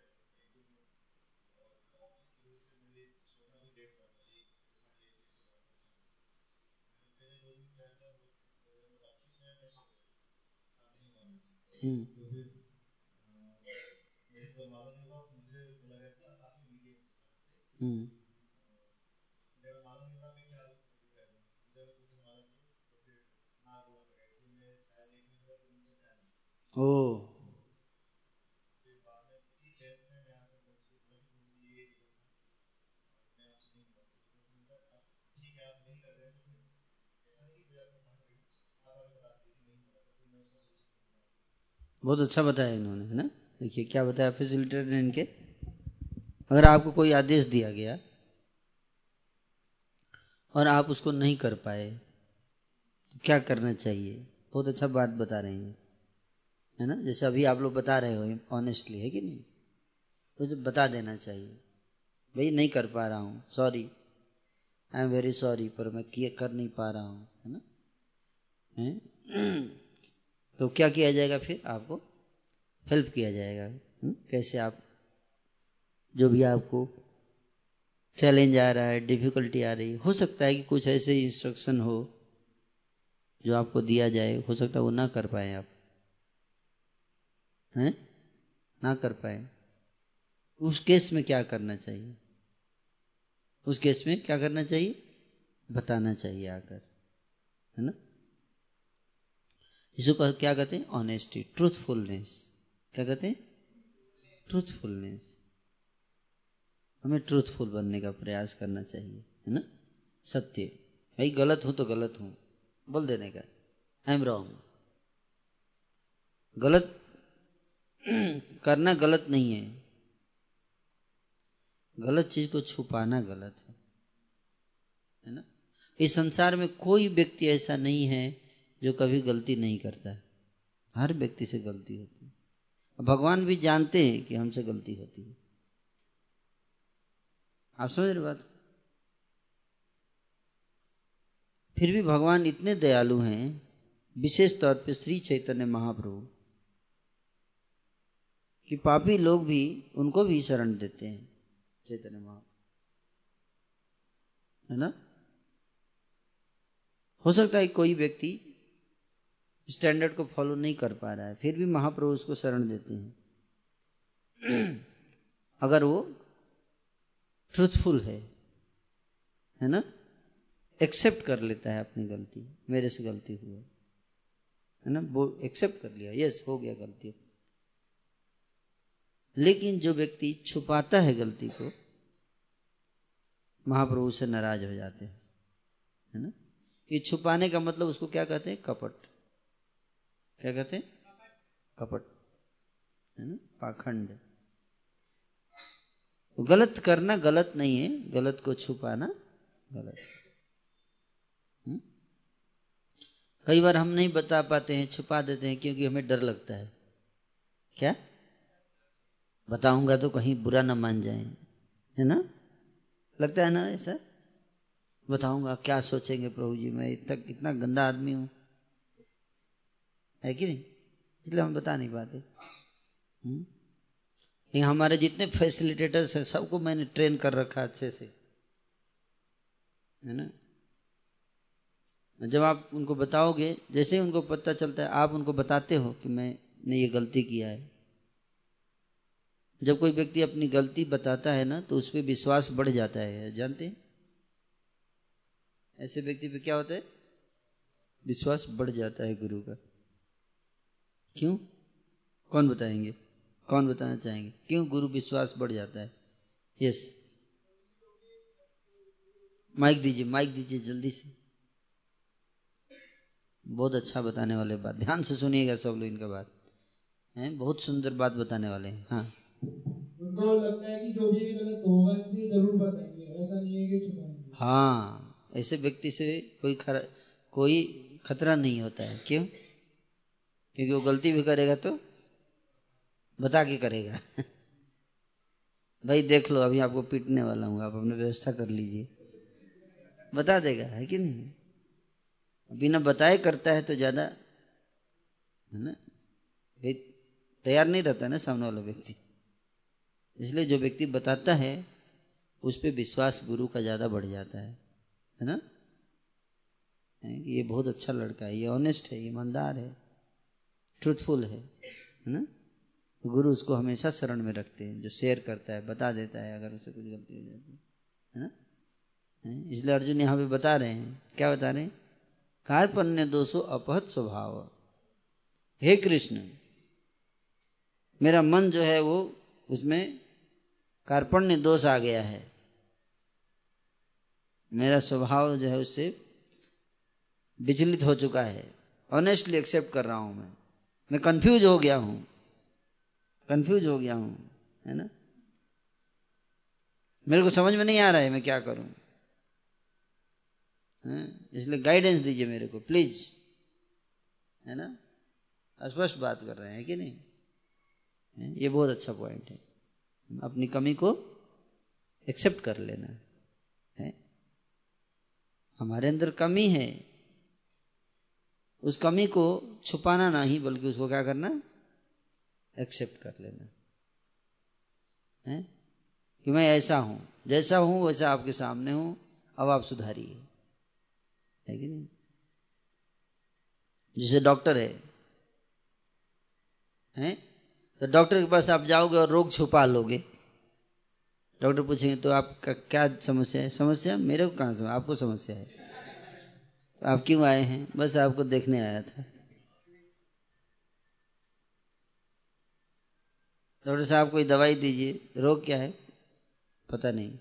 दिन और ऑफ़िस की वजह से मेरे सोना भी लेट हुआ था एक ऐसा एक ऐसे हुआ था मैंने पहले दो दिन ट्राई किया और ऑफ़िस में मैं सो गया काम नहीं हुआ मुझसे हम्म, तो फिर मेरे से मालूम नहीं हुआ मुझे बोला गया था आपकी मीटिंग हम्म, मेरा मालूम नहीं हुआ मैं क्या रिप्लाई दूँ मुझे अगर तुमसे मालूम नहीं तो फिर ना बोला पड़ेगा इसलिए मैं शायद एक महीने तक उनसे टाइम ओ बहुत अच्छा बताया इन्होंने, है ना? देखिए, क्या बताया? फैसिलिटेटर ने इनके। अगर आपको कोई आदेश दिया गया और आप उसको नहीं कर पाए तो क्या करना चाहिए? बहुत अच्छा बात बता रहे हैं। है ना? जैसे अभी आप लोग बता रहे हो ऑनेस्टली है कि नहीं? तो जो बता देना चाहिए। भाई, नहीं कर पा रहा हूँ। Sorry I am very sorry पर मैं कर नहीं पा रहा हूँ, है ना? हैं? तो क्या किया जाएगा फिर? आपको हेल्प किया जाएगा। हम्म? कैसे आप, जो भी आपको चैलेंज आ रहा है डिफिकल्टी आ रही, है हो सकता है कि कुछ ऐसे इंस्ट्रक्शन हो जो आपको दिया जाए। हो सकता है वो ना कर पाए आप। हैं? ना कर पाए। उस केस में क्या करना चाहिए? उस केस में क्या करना चाहिए? बताना चाहिए आकर। है ना? इसको क्या कहते हैं? ऑनेस्टी ट्रूथफुलनेस क्या कहते हैं? ट्रूथफुलनेस हमें ट्रूथफुल बनने का प्रयास करना चाहिए, है ना? सत्य। भाई, गलत हूँ तो गलत हूँ। बोल देने का। आई एम रॉन्ग गलत करना गलत नहीं है। गलत चीज़ को छुपाना गलत है। है ना? इस संसार में कोई व्यक्ति ऐसा नहीं है जो कभी गलती नहीं करता है। हर व्यक्ति से गलती होती है। भगवान भी जानते हैं कि हमसे गलती होती है। आप समझ रहे बात? फिर भी भगवान इतने दयालु हैं, विशेष तौर पे श्री चैतन्य महाप्रभु, कि पापी लोग भी उनको भी शरण देते हैं, चैतन्य महाप्रभु। है ना? हो सकता है कोई व्यक्ति स्टैंडर्ड को फॉलो नहीं कर पा रहा है, फिर भी महाप्रभु उसको शरण देते हैं। अगर वो ट्रूथफुल है है ना? एक्सेप्ट कर लेता है अपनी गलती, मेरे से गलती हुई, है ना? वो एक्सेप्ट कर लिया यस हो गया गलती। लेकिन जो व्यक्ति छुपाता है गलती को, महाप्रभु से नाराज़ हो जाते हैं, है ना? ये छुपाने का मतलब उसको क्या कहते हैं? कपट। क्या कहते हैं? कपट। है ना? पाखंड। तो गलत करना गलत नहीं है गलत को छुपाना गलत। हुँ? कई बार हम नहीं बता पाते हैं छुपा देते हैं क्योंकि हमें डर लगता है। क्या? बताऊँगा तो कहीं बुरा ना मान जाए है ना? लगता है ना ऐसा? बताऊँगा क्या सोचेंगे प्रभु जी मैं इतना इतना गंदा आदमी हूँ। है कि नहीं? इसलिए हम बता नहीं पाते। ये हमारे जितने फैसिलिटेटर्स हैं, सबको मैंने ट्रेन कर रखा अच्छे से। है ना? जब आप उनको बताओगे, जैसे ही उनको पता चलता है, आप उनको बताते हो कि मैंने ये गलती किया है। जब कोई व्यक्ति अपनी गलती बताता है ना तो उस पर विश्वास बढ़ जाता है। जानते हैं? ऐसे व्यक्ति पे क्या होता है? विश्वास बढ़ जाता है गुरु का। क्यों? कौन बताएँगे? कौन बताना चाहेंगे? क्यों गुरु विश्वास बढ़ जाता है? यस माइक दीजिए माइक दीजिए जल्दी से। बहुत अच्छा बताने वाले बात। ध्यान से सुनिएगा सब लोग इनका बात। है? बहुत सुंदर बात बताने वाले हैं। हाँ। उनको लगता है कि जो भी गलत होगा इसे ज़रूर बताएँगे। ऐसा नहीं है कि छुपाएँगे। हाँ। ऐसे व्यक्ति से कोई खरा कोई खतरा नहीं होता है। क्यों? क्योंकि वो गलती भी करेगा तो बता के करेगा। भाई देख लो, अभी आपको पीटने वाला हूँ, आप अपने व्यवस्था कर लीजिए। बता देगा, है कि नहीं? बिना बताए करता है तो ज़्यादा, है ना? तैयार नहीं रहता ना सामने वाला व्यक्ति। इसलिए जो व्यक्ति बताता है, उस पर विश्वास गुरु का ज़्यादा बढ़ जाता है है ना? ये बहुत अच्छा लड़का है, ये ऑनेस्ट है, ईमानदार है। ट्रूथफुल है है ना? गुरु उसको हमेशा शरण में रखते हैं, जो शेयर करता है, बता देता है, अगर उसे कुछ गलती हो जाती है है ना? इसलिए अर्जुन यहाँ पे बता रहे हैं, क्या बता रहे हैं? कार्पण्य दोषो अपहत स्वभाव। हे कृष्ण, मेरा मन जो है वो उसमें कार्पण्य दोष आ गया है। मेरा स्वभाव जो है उससे विचलित हो चुका है। ऑनेस्टली एक्सेप्ट कर रहा हूँ मैं। मैं कंफ्यूज हो गया हूँ। कंफ्यूज हो गया हूँ, है ना? मेरे को समझ में नहीं आ रहा है मैं क्या करूँ। इसलिए गाइडेंस दीजिए मेरे को प्लीज़ है ना? स्पष्ट बात कर रहे हैं कि नहीं? है? ये बहुत अच्छा पॉइंट है। अपनी कमी को एक्सेप्ट कर लेना। है, हमारे अंदर कमी है। उस कमी को छुपाना नहीं, बल्कि उसको क्या करना? एक्सेप्ट कर लेना। है? कि मैं ऐसा हूँ, जैसा हूँ, वैसा आपके सामने हूँ, अब आप सुधारिए। है कि नहीं? जैसे डॉक्टर है। हैं? तो डॉक्टर के पास आप जाओगे और रोग छुपा लोगे। डॉक्टर पूछेंगे तो आपका क्या समस्या है? समस्या मेरे को कहाँ समस्या? आपको समस्या है। आप क्यों आए हैं? बस आपको देखने आया था। डॉक्टर साहब, कोई दवाई दीजिए। रोग क्या है? पता नहीं।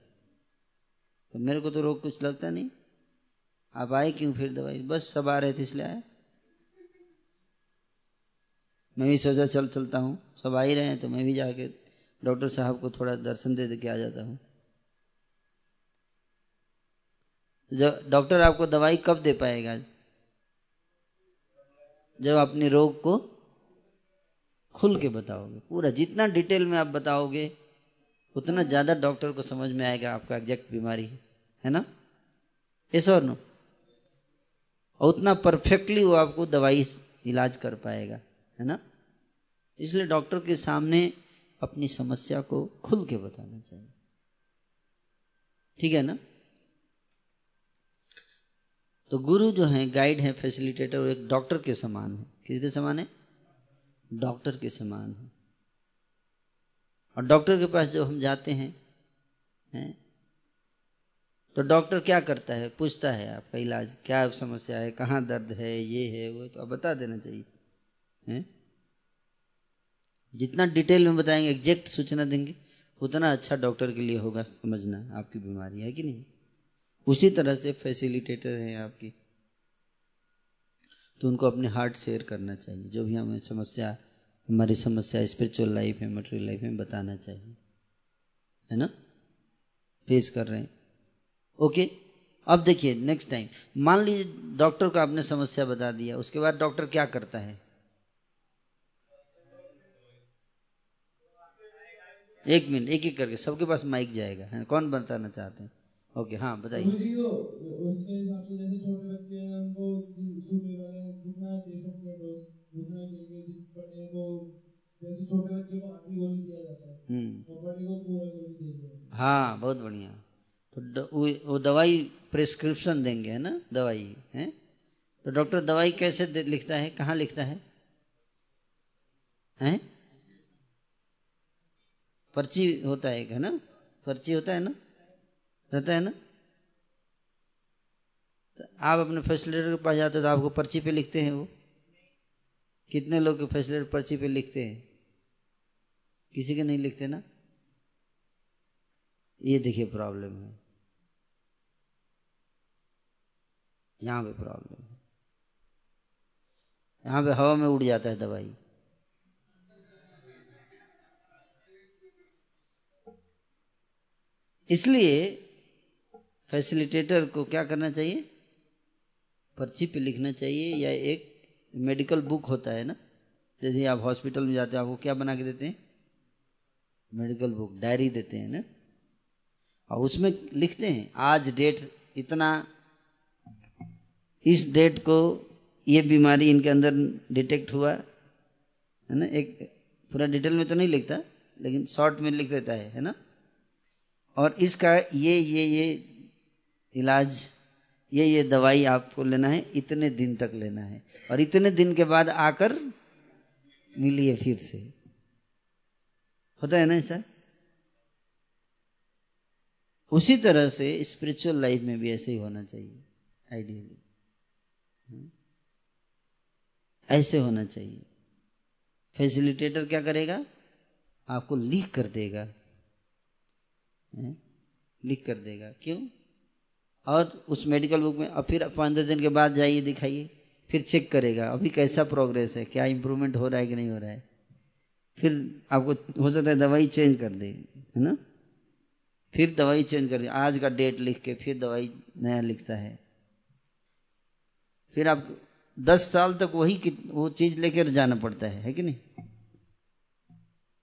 तो मेरे को तो रोग कुछ लगता नहीं। आप आए क्यों फिर दवाई? बस सब आ रहे थे इसलिए आए। मैं भी सोचा, चल चलता हूँ। सब आ ही रहे हैं तो मैं भी जाके डॉक्टर साहब को थोड़ा दर्शन दे दे के आ जाता हूँ जब डॉक्टर आपको दवाई कब दे पाएगा? जब अपने रोग को खुल के बताओगे। पूरा जितना डिटेल में आप बताओगे, उतना ज़्यादा डॉक्टर को समझ में आएगा आपका एग्जैक्ट बीमारी है। है ना? इस और नो? और उतना परफेक्टली वो आपको दवाई इलाज कर पाएगा। है ना? इसलिए डॉक्टर के सामने अपनी समस्या को खुल के बताना चाहिए। ठीक है ना? तो गुरु जो है गाइड है फैसिलिटेटर एक डॉक्टर के समान है। किसके समान है? डॉक्टर के समान है। और डॉक्टर के पास जब हम जाते हैं हैं तो डॉक्टर क्या करता है? पूछता है आपका इलाज, क्या समस्या है, कहाँ दर्द है, ये है, वो तो आप बता देना चाहिए। हैं? जितना डिटेल में बताएँगे एग्जैक्ट सूचना देंगे, उतना अच्छा डॉक्टर के लिए होगा, समझना, आपकी बीमारी, है कि नहीं? उसी तरह से फैसिलिटेटर है आपकी। तो उनको अपने हार्ट शेयर करना चाहिए। जो भी हमें समस्या, हमारी समस्या स्पिरिचुअल लाइफ है मटेरियल लाइफ में बताना चाहिए। है ना? फेस कर रहे हैं। ओके अब देखिए नेक्स्ट टाइम मान लीजिए डॉक्टर को आपने समस्या बता दिया। उसके बाद डॉक्टर क्या करता है? एक मिनट एक एक करके सबके पास माइक जाएगा। है, कौन बताना चाहते हैं? ओके हाँ बताइए। उसके हिसाब से जैसे छोटे बच्चे हैं उनको सूखे वाले जितना दे सकते हैं डोज उतना देंगे। बड़े को जैसे छोटे बच्चे को आधी गोली दिया जाता है। हम्म। तो बड़े को पूरा गोली देंगे हाँ। बहुत बढ़िया। तो वो, वो दवाई प्रिस्क्रिप्शन देंगे है ना? दवाई है? तो डॉक्टर दवाई कैसे लिखता है? कहाँ लिखता है? हैं? पर्ची होता है ना? पर्ची होता है ना? रहता है ना? तो आप अपने फैसिलिटर के पास जाते हो तो आपको पर्ची पे लिखते हैं वो। कितने लोग के फैसिलिटर पर्ची पे लिखते हैं? किसी के नहीं लिखते ना? ये देखिए प्रॉब्लम है। यहाँ पे प्रॉब्लम है। यहाँ पे हवा में उड़ जाता है दवाई। इसलिए फैसिलिटेटर को क्या करना चाहिए? पर्ची पे लिखना चाहिए या एक मेडिकल बुक होता है ना? जैसे आप हॉस्पिटल में जाते हैं, आपको क्या बना के देते हैं? मेडिकल बुक डायरी देते हैं ना? और उसमें लिखते हैं, आज डेट इतना, इस डेट को ये बीमारी इनके अंदर डिटेक्ट हुआ, है ना? एक पूरा डिटेल में तो नहीं लिखता, लेकिन शॉर्ट में लिख देता है है ना? और इसका ये ये ये इलाज, ये ये दवाई आपको लेना है, इतने दिन तक लेना है। और इतने दिन के बाद आकर मिलिए फिर से। होता है ना ऐसा? उसी तरह से स्पिरिचुअल लाइफ में भी ऐसे ही होना चाहिए आइडियली ऐसे होना चाहिए। फैसिलिटेटर क्या करेगा? आपको लिख कर देगा। लिख कर देगा। क्यों? और उस मेडिकल बुक में और फिर पंद्रह दिन के बाद जाइए, दिखाइए, फिर चेक करेगा, अभी कैसा प्रोग्रेस है, क्या इंप्रूवमेंट हो रहा है कि नहीं हो रहा है। फिर आपको हो सकता है दवाई चेंज कर दे, है ना? फिर दवाई चेंज कर दे, आज का डेट लिख के फिर दवाई नया लिखता है। फिर आप दस साल तक वही वो चीज़ लेकर जाना पड़ता है है कि नहीं?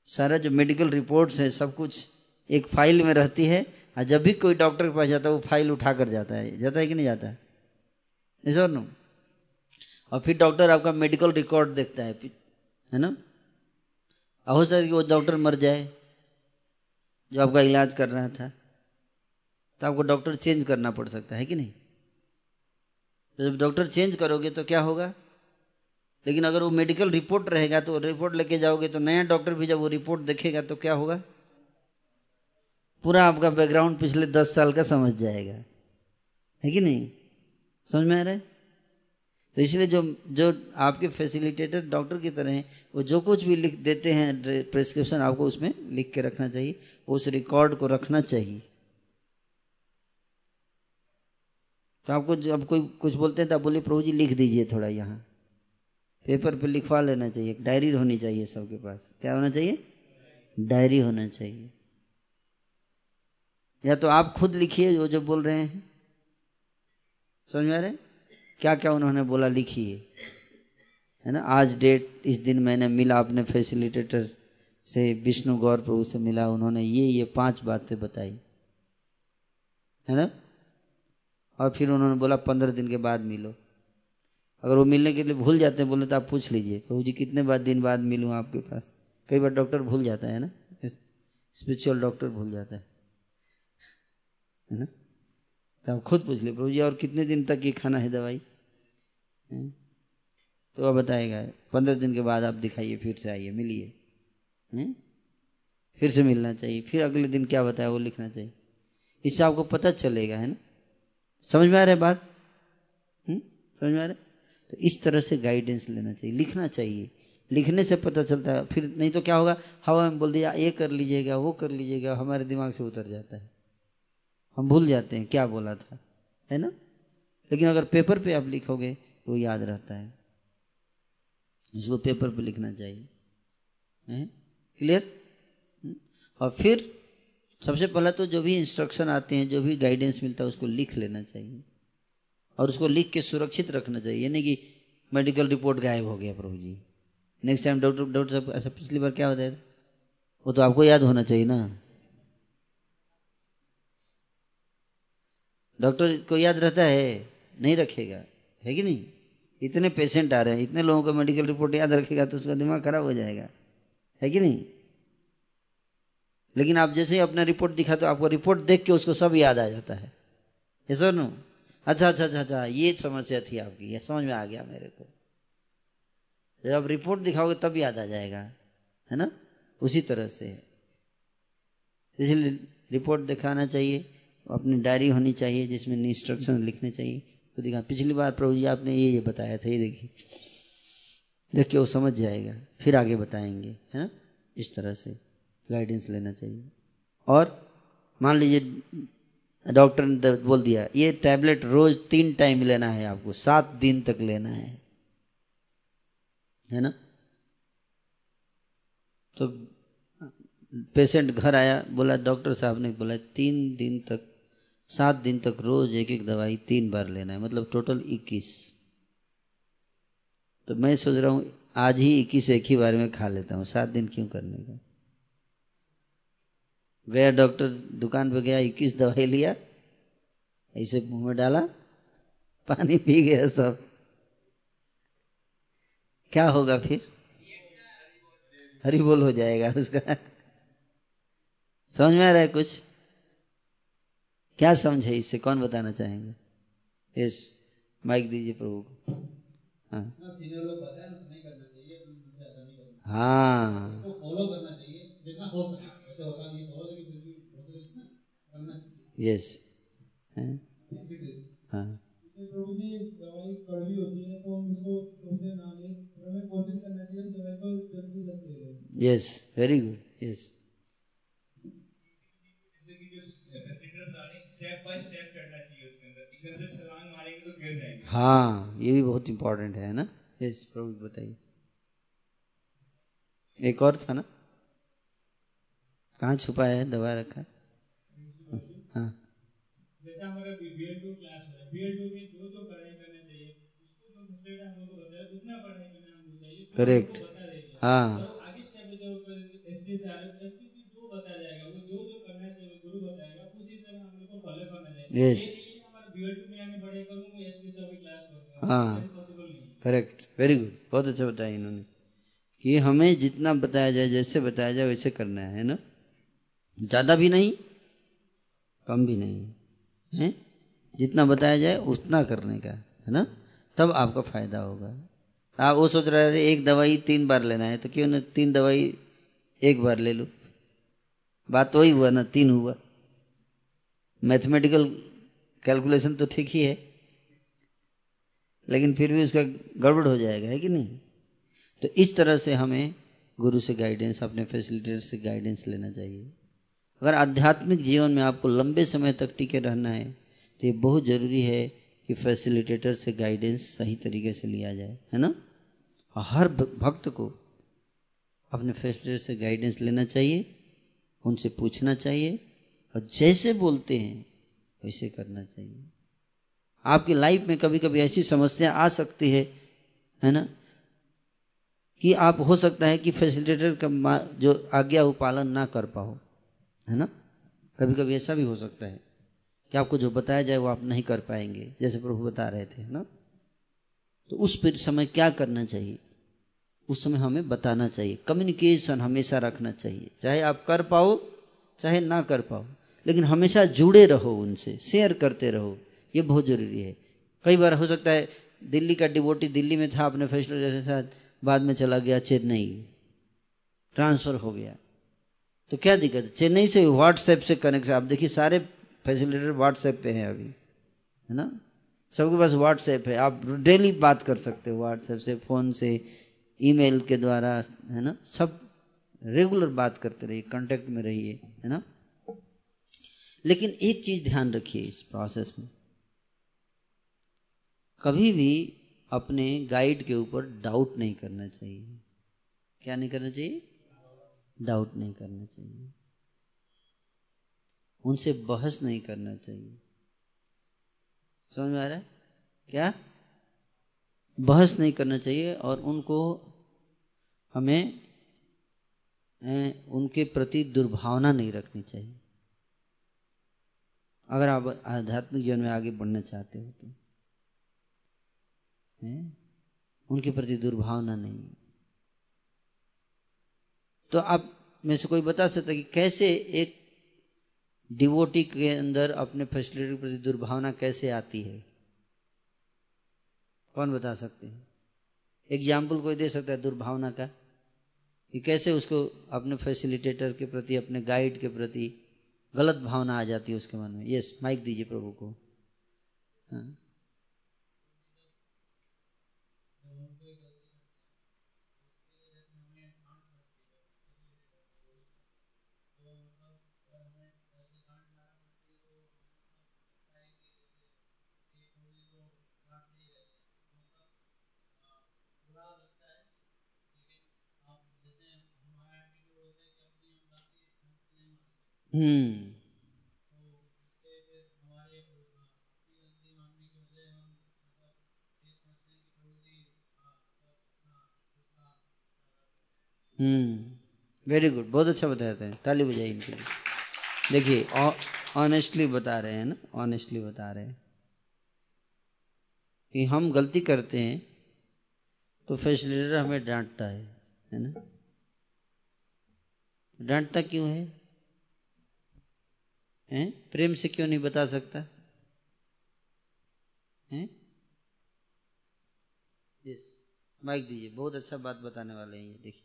सारा जो मेडिकल रिपोर्ट्स है, सब कुछ एक फ़ाइल में रहती है और जब भी कोई डॉक्टर के पास जाता है, वो फ़ाइल उठा कर जाता है। जाता है कि नहीं जाता है? इस और और फिर डॉक्टर आपका मेडिकल रिकॉर्ड देखता है है ना? हो सकता है कि वो डॉक्टर मर जाए, जो आपका इलाज कर रहा था। तो आपको डॉक्टर चेंज करना पड़ सकता है कि नहीं? तो जब डॉक्टर चेंज करोगे तो क्या होगा? लेकिन अगर वो मेडिकल रिपोर्ट रहेगा तो रिपोर्ट लेके जाओगे तो नया डॉक्टर भी जब वो रिपोर्ट देखेगा तो क्या होगा? पूरा आपका बैकग्राउंड पिछले दस साल का समझ जाएगा। है कि नहीं? समझ में आ रहा है? तो इसलिए जो जो आपके फैसिलिटेटर डॉक्टर की तरह हैं, वो जो कुछ भी लिख देते हैं प्रेस्क्रिप्शन आपको उसमें लिख के रखना चाहिए उस रिकॉर्ड को रखना चाहिए। तो आपको जब कोई कुछ बोलते हैं तो आप बोलिए, प्रभु जी, लिख दीजिए थोड़ा यहाँ। पेपर पे लिखवा लेना चाहिए। डायरी होनी चाहिए सबके पास। क्या होना चाहिए? डायरी होना चाहिए। या तो आप खुद लिखिए जो जो बोल रहे हैं। समझ में आ रहे क्या क्या उन्होंने बोला? लिखिए। है ना? आज डेट, इस दिन मैंने मिला अपने फैसिलिटेटर से, विष्णु गौर प्रभु से मिला। उन्होंने ये ये पाँच बातें बताई। है ना? और फिर उन्होंने बोला, पंद्रह दिन के बाद मिलो। अगर वो मिलने के लिए भूल जाते हैं, बोले तो आप पूछ लीजिए। प्रभु जी, कितने बाद दिन बाद मिलूँ आपके पास? कई बार डॉक्टर भूल जाता है ना? स्पिरिचुअल डॉक्टर भूल जाता है। है ना? तो आप खुद पूछ ले, प्रभु जी, और कितने दिन तक ये खाना है दवाई? है? तो वह बताएगा, पंद्रह दिन के बाद आप दिखाइए, फिर से आइए, मिलिए। फिर से मिलना चाहिए, फिर अगले दिन क्या बताया, वो लिखना चाहिए। इससे आपको पता चलेगा, है ना? समझ में आ रहा है बात? समझ में आ रहा है? तो इस तरह से गाइडेंस लेना चाहिए, लिखना चाहिए। लिखने से पता चलता है, फिर नहीं तो क्या होगा? हवा में बोल दिया, ये कर लीजिएगा, वो कर लीजिएगा हमारे दिमाग से उतर जाता है। हम भूल जाते हैं क्या बोला था, है ना? लेकिन अगर पेपर पे आप लिखोगे तो याद रहता है। उसको पेपर पे लिखना चाहिए। क्लियर और फिर सबसे पहला तो जो भी इंस्ट्रक्शन आते हैं, जो भी गाइडेंस मिलता है, उसको लिख लेना चाहिए। और उसको लिख के सुरक्षित रखना चाहिए। यानी कि मेडिकल रिपोर्ट गायब हो गया प्रभु जी। नेक्स्ट टाइम डॉक्टर डॉक्टर साहब, ऐसा पिछली बार क्या बताया था? वो तो आपको याद होना चाहिए ना। डॉक्टर को याद रहता है, नहीं रखेगा। है कि नहीं? इतने पेशेंट आ रहे हैं, इतने लोगों का मेडिकल रिपोर्ट याद रखेगा तो उसका दिमाग खराब हो जाएगा। है कि नहीं? लेकिन आप जैसे ही अपना रिपोर्ट दिखा तो आपको रिपोर्ट देख के उसको सब याद आ जाता है। ये सर नो अच्छा अच्छा अच्छा अच्छा ये समस्या थी आपकी, ये समझ में आ गया मेरे को। जब आप रिपोर्ट दिखाओगे तब याद आ जाएगा, है ना? उसी तरह से। इसलिए रिपोर्ट दिखाना चाहिए। अपनी डायरी होनी चाहिए जिसमें इंस्ट्रक्शन लिखने चाहिए। तो दिखा पिछली बार प्रभु जी आपने ये ये बताया था, ये देखिए। देखिए, वो समझ जाएगा, फिर आगे बताएँगे, है ना? इस तरह से गाइडेंस लेना चाहिए। और मान लीजिए डॉक्टर ने बोल दिया, ये टैबलेट रोज तीन टाइम लेना है आपको, सात दिन तक लेना है। है ना? तो पेशेंट घर आया, बोला डॉक्टर साहब ने बोला, तीन दिन तक सात दिन तक रोज एक एक दवाई तीन बार लेना है मतलब टोटल इक्कीस। तो मैं सोच रहा हूँ, आज ही इक्कीस एक ही बार में खा लेता हूँ, सात दिन क्यों करने का? गया डॉक्टर दुकान पे गया, इक्कीस दवाई लिया, ऐसे मुँह में डाला, पानी पी गया सब। क्या होगा फिर? हरी बोल हो जाएगा उसका। समझ में आ रहा है कुछ? क्या समझे इससे? कौन बताना चाहेंगे? यस माइक दीजिए प्रभु को। हाँ। हाँ। चाहिए जितना हो यस। हाँ। प्रभु जी दवाई कड़वी होती है तो हम इसको सोचते ना ले हमें कोशिश करना चाहिए दवाई को जल्दी जल्दी ले yes very good yes step by step करना चाहिए उसके अंदर एकदम से छलांग मारेंगे तो गिर जाएँगे। हाँ ये भी बहुत इंपॉर्टेंट है ना? यस प्रभु बताइए। एक और था ना? कहाँ छुपा है? दवा रखा है। हाँ। जैसे हमारा बीएड टू क्लास है। बीएड टू में जो जो पढ़ाई करना चाहिए उसको जो फ़र्स्ट हम लोग बताया उतना पढ़ाई करना हमको चाहिए करेक्ट हाँ। और आगे स्टेप में जो एसपी से आ रहे एसपी की जो बताया जाएगा वो जो जो करना चाहिए गुरु बताएगा यस हाँ करेक्ट वेरी गुड बहुत अच्छा बताया इन्होंने। कि हमें जितना बताया जाए, जैसे बताया जाए, वैसे करना है ना? ज़्यादा भी नहीं, कम भी नहीं, है? जितना बताया जाए, उतना करने का, है ना? तब आपका फ़ायदा होगा। आप वो सोच रहे थे, एक दवाई तीन बार लेना है तो क्यों ना तीन दवाई एक बार ले लो? बात तो वही हुआ ना, तीन हुआ। मैथमेटिकल कैलकुलेशन तो ठीक ही है, लेकिन फिर भी उसका गड़बड़ हो जाएगा, है कि नहीं? तो इस तरह से हमें गुरु से गाइडेंस अपने फैसिलिटेटर से गाइडेंस लेना चाहिए। अगर आध्यात्मिक जीवन में आपको लंबे समय तक टिके रहना है तो ये बहुत ज़रूरी है कि फैसिलिटेटर से गाइडेंस सही तरीके से लिया जाए, है ना? हर भक्त को अपने फैसिलिटेटर से गाइडेंस लेना चाहिए, उनसे पूछना चाहिए और जैसे बोलते हैं, वैसे करना चाहिए। आपकी लाइफ में कभी कभी ऐसी समस्या आ सकती है है ना? कि आप, हो सकता है कि फैसिलिटेटर का जो आज्ञा वो पालन ना कर पाओ, है ना? कभी कभी ऐसा भी हो सकता है कि आपको जो बताया जाए वो आप नहीं कर पाएँगे, जैसे प्रभु बता रहे थे, है ना? तो उस पर समय क्या करना चाहिए? उस समय हमें बताना चाहिए। कम्युनिकेशन हमेशा रखना चाहिए। चाहे आप कर पाओ, चाहे ना कर पाओ। लेकिन हमेशा जुड़े रहो उनसे शेयर करते रहो। ये बहुत ज़रूरी है। कई बार हो सकता है, दिल्ली का डिवोटी दिल्ली में था अपने फेस्टिवल के साथ, बाद में चला गया चेन्नई। ट्रांसफ़र हो गया। तो क्या दिक्कत है? चेन्नई से व्हाट्सएप से कनेक्ट आप देखिए, सारे फैसिलिटेटर व्हाट्सएप पे हैं अभी, है ना? सबके पास व्हाट्सएप है। आप डेली बात कर सकते हो व्हाट्सएप से फ़ोन से ईमेल के द्वारा, है ना? सब रेगुलर बात करते रहिए कांटेक्ट में रहिए, है ना? लेकिन एक चीज़ ध्यान रखिए इस प्रोसेस में। कभी भी अपने गाइड के ऊपर डाउट नहीं करना चाहिए। क्या नहीं करना चाहिए? डाउट नहीं करना चाहिए। उनसे बहस नहीं करना चाहिए। समझ में आ रहा है? क्या? बहस नहीं करना चाहिए और उनको हमें उनके प्रति दुर्भावना नहीं रखनी चाहिए। अगर आप आध्यात्मिक जीवन में आगे बढ़ना चाहते हो तो है? उनके प्रति दुर्भावना नहीं तो आप में से कोई बता सकता कि कैसे एक डिवोटी के अंदर अपने फैसिलिटी के प्रति दुर्भावना कैसे आती है? कौन बता सकते हैं? एग्ज़ाम्पल कोई दे सकता है दुर्भावना का? कि कैसे उसको अपने फैसिलिटेटर के प्रति, अपने गाइड के प्रति गलत भावना आ जाती है उसके मन में। यस माइक दीजिए प्रभु को। हाँ। हम्म। वेरी गुड, बहुत अच्छा बताते हैं, ताली बजाई इनके लिए। देखिए ऑनेस्टली बता रहे हैं ना ऑनेस्टली बता रहे हैं कि हम गलती करते हैं तो फैसिलिटेटर हमें डांटता है है ना? डांटता क्यों है? हैं? प्रेम से क्यों नहीं बता सकता? हैं? यस माइक दीजिए। बहुत अच्छा बात बताने वाले हैं ये, देखिए।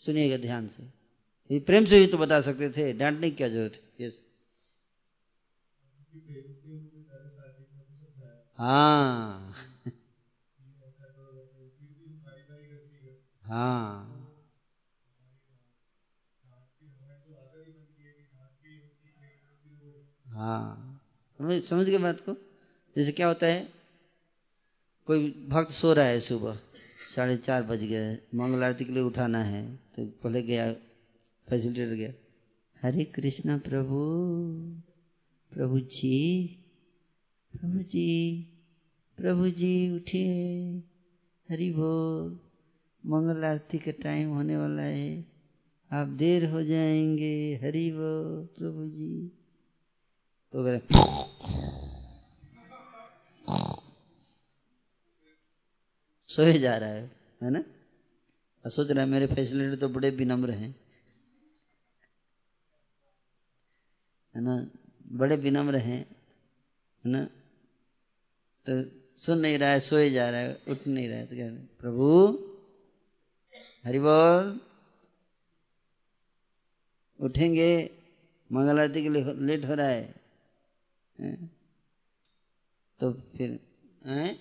सुनिएगा ध्यान से। ये प्रेम से भी तो बता सकते थे। डांटने की क्या ज़रूरत है? यस हाँ। हाँ। हाँ। समझ गए बात को? जैसे क्या होता है, कोई भक्त सो रहा है सुबह, साढ़े चार बज गए मंगल आरती के लिए उठाना है तो पहले गया फैसिलिटेटर गया, हरे कृष्णा प्रभु प्रभु जी प्रभु जी प्रभु जी उठिए, हरि बोल मंगल आरती का टाइम होने वाला है, आप देर हो जाएँगे, हरि बोल, प्रभु जी। तो फिर सोए जा रहा है है ना? सोच रहा है मेरे फैसिलिटी तो बड़े विनम्र हैं। है ना? बड़े विनम्र हैं, है ना? तो सुन नहीं रहा है, सोए जा रहा है, उठ नहीं रहा है तो कहते प्रभु, हरि बोल। उठेंगे, मंगल आरती के लिए लेट हो रहा है। तो फिर, हैं?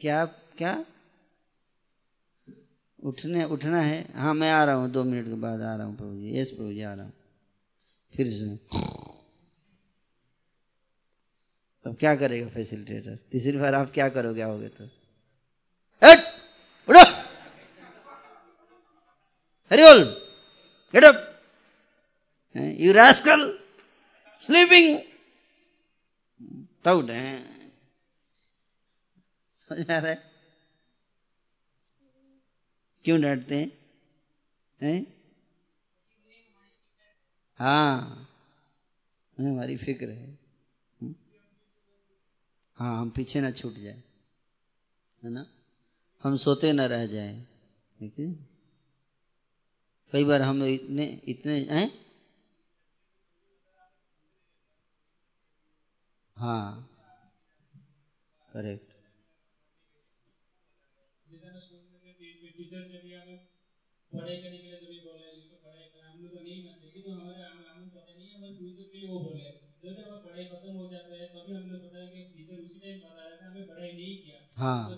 क्या क्या? उठने, उठना है। हाँ मैं आ रहा हूँ। दो मिनट के बाद आ रहा हूँ प्रभु जी। यस प्रभु जी, आ रहा हूँ। फिर सुन अब क्या करेगा फैसिलिटेटर तीसरी बार आप क्या करोगे? आओगे तो। उठो! हरिओल get up you rascal sleeping तब उठे समझ आ रहा है क्यों डांटते हैं हैं हाँ हमारी फ़िक्र है? हाँ हम पीछे ना छूट जाए है ना हम सोते ना रह जाए है कई बार हम इतने इतने हैं हाँ करेक्ट टीचर ने भी हमें पढ़ाई करने के लिए तो भी बोला है इसको पढ़ाई करना हम लोग तो नहीं मानते क्योंकि हमारे हम हमें करेक्ट हाँ।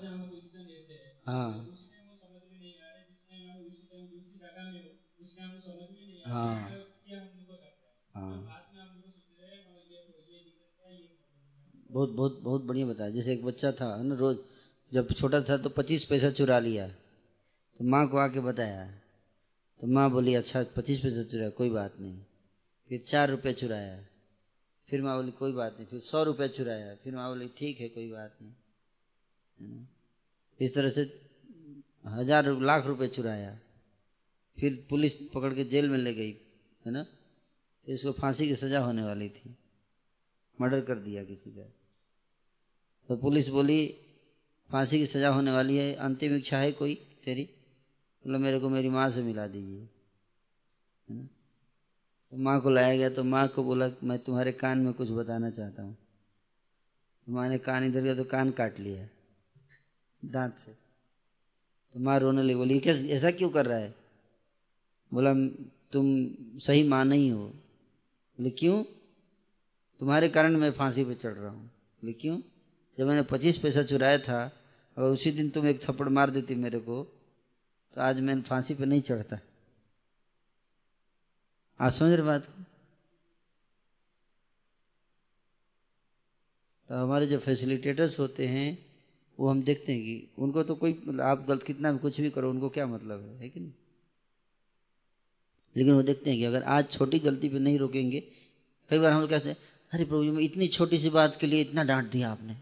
है। हमारे बहुत बहुत बहुत बढ़िया बताया। जैसे एक बच्चा था, है ना, रोज जब छोटा था तो पच्चीस पैसा चुरा लिया। तो माँ को आके बताया। तो माँ बोली अच्छा पच्चीस पैसा चुराया कोई बात नहीं। फिर चार रुपये चुराया। फिर माँ बोली, कोई बात नहीं। फिर सौ रुपये चुराया। फिर माँ बोली, ठीक है, कोई बात नहीं। है ना? इस तरह से हज़ार लाख रुपए चुराया। फिर पुलिस पकड़ के जेल में ले गई, है ना? इसको फांसी की सजा होने वाली थी। मर्डर कर दिया किसी का। तो पुलिस बोली, फांसी की सजा होने वाली है, अंतिम इच्छा है कोई तेरी? बोला, मेरे को मेरी माँ से मिला दीजिए। है ना? तो माँ को लाया गया तो माँ को बोला, मैं तुम्हारे कान में कुछ बताना चाहता हूँ। तो माँ ने कान इधर गया तो कान काट लिया, दांत से। तो माँ रोने लगी, बोली, कैसे, ऐसा क्यों कर रहा है? बोला, तुम सही माँ नहीं हो। बोले, क्यों? तुम्हारे कारण मैं फांसी पे चढ़ रहा हूँ। क्यों? जब मैंने पच्चीस पैसा चुराया था, और उसी दिन तुम एक थप्पड़ मार देती मेरे को तो आज मैं फांसी पे नहीं चढ़ता। आज समझ रहे बात? तो हमारे जो फैसिलिटेटर्स होते हैं, वो हम देखते हैं कि उनको तो कोई मतलब आप गलत कितना भी कुछ भी करो, उनको क्या मतलब है? है कि नहीं? लेकिन वो देखते हैं कि अगर आज छोटी गलती पे नहीं रोकेंगे, कई बार हम लोग कहते हैं अरे प्रभु जी, मैं इतनी छोटी सी बात के लिए इतना डांट दिया आपने।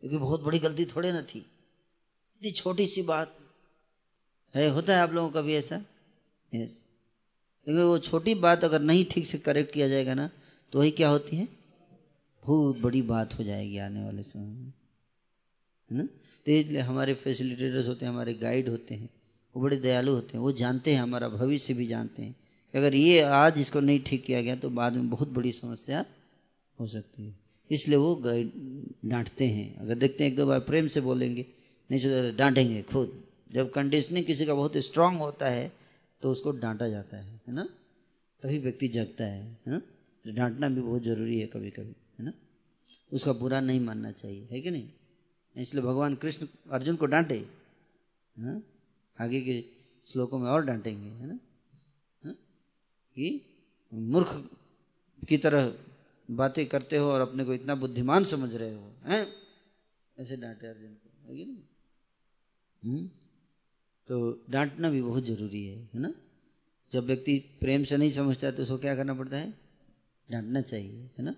क्योंकि बहुत बड़ी गलती थोड़े ना थी। इतनी छोटी सी बात। है, होता है आप लोगों का भी ऐसा? यस क्योंकि वो छोटी बात अगर नहीं ठीक से करेक्ट किया जाएगा ना तो वही क्या होती है? बहुत बड़ी बात हो जाएगी आने वाले समय में। है ना? तो इसलिए हमारे फैसिलिटेटर्स होते हैं, हमारे गाइड होते हैं, वो बड़े दयालु होते हैं, वो जानते हैं, हमारा भविष्य भी जानते हैं कि अगर ये आज इसको नहीं ठीक किया गया तो बाद में बहुत बड़ी समस्या हो सकती है। इसलिए वो गाइड डांटते हैं। अगर देखते हैं, एक दो बार प्रेम से बोलेंगे, नहीं सोचा डांटेंगे खुद। जब कंडीशनिंग किसी का बहुत स्ट्रांग होता है तो उसको डांटा जाता है है ना? तभी व्यक्ति जगता है है ना? तो डांटना भी बहुत ज़रूरी है कभी कभी है ना? उसका बुरा नहीं मानना चाहिए, है कि नहीं? इसलिए भगवान कृष्ण अर्जुन को डांटे, है आगे के श्लोकों में और डांटेंगे, है ना? हाँ? कि मूर्ख की तरह बातें करते हो और अपने को इतना बुद्धिमान समझ रहे हो, हैं? ऐसे डांटे अर्जुन को, है नहीं? हम्म? तो डांटना भी बहुत ज़रूरी है है ना? जब व्यक्ति प्रेम से नहीं समझता तो उसको क्या करना पड़ता है? डांटना चाहिए, है ना?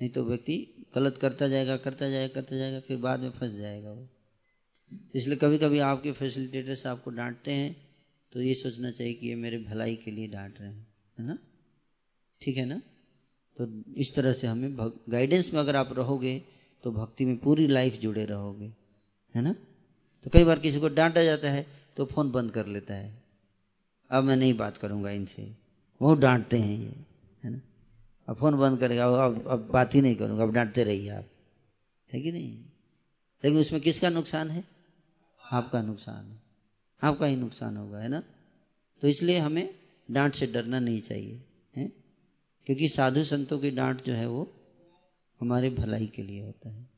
नहीं तो व्यक्ति गलत करता जाएगा करता जाएगा करता जाएगा, फिर बाद में फंस जाएगा वो। इसलिए कभी कभी आपके फैसिलिटेटर्स आपको डांटते हैं तो ये सोचना चाहिए कि ये मेरे भलाई के लिए डांट रहे हैं, है ना? ठीक है ना? तो इस तरह से हमें गाइडेंस में अगर आप रहोगे तो भक्ति में पूरी लाइफ जुड़े रहोगे, है ना? तो कई बार किसी को डांटा जाता है तो फ़ोन बंद कर लेता है। अब मैं नहीं बात करूँगा इनसे। बहुत डांटते हैं ये, है ना? अब फ़ोन बंद करेगा अब अब बात ही नहीं करूँगा, अब डांटते रहिए आप। है कि नहीं? लेकिन उसमें किसका नुकसान है? आपका नुकसान है। आपका ही नुकसान होगा, है ना? तो इसलिए हमें डांट से डरना नहीं चाहिए, है? क्योंकि साधु संतों की डांट जो है वो हमारे भलाई के लिए होता है।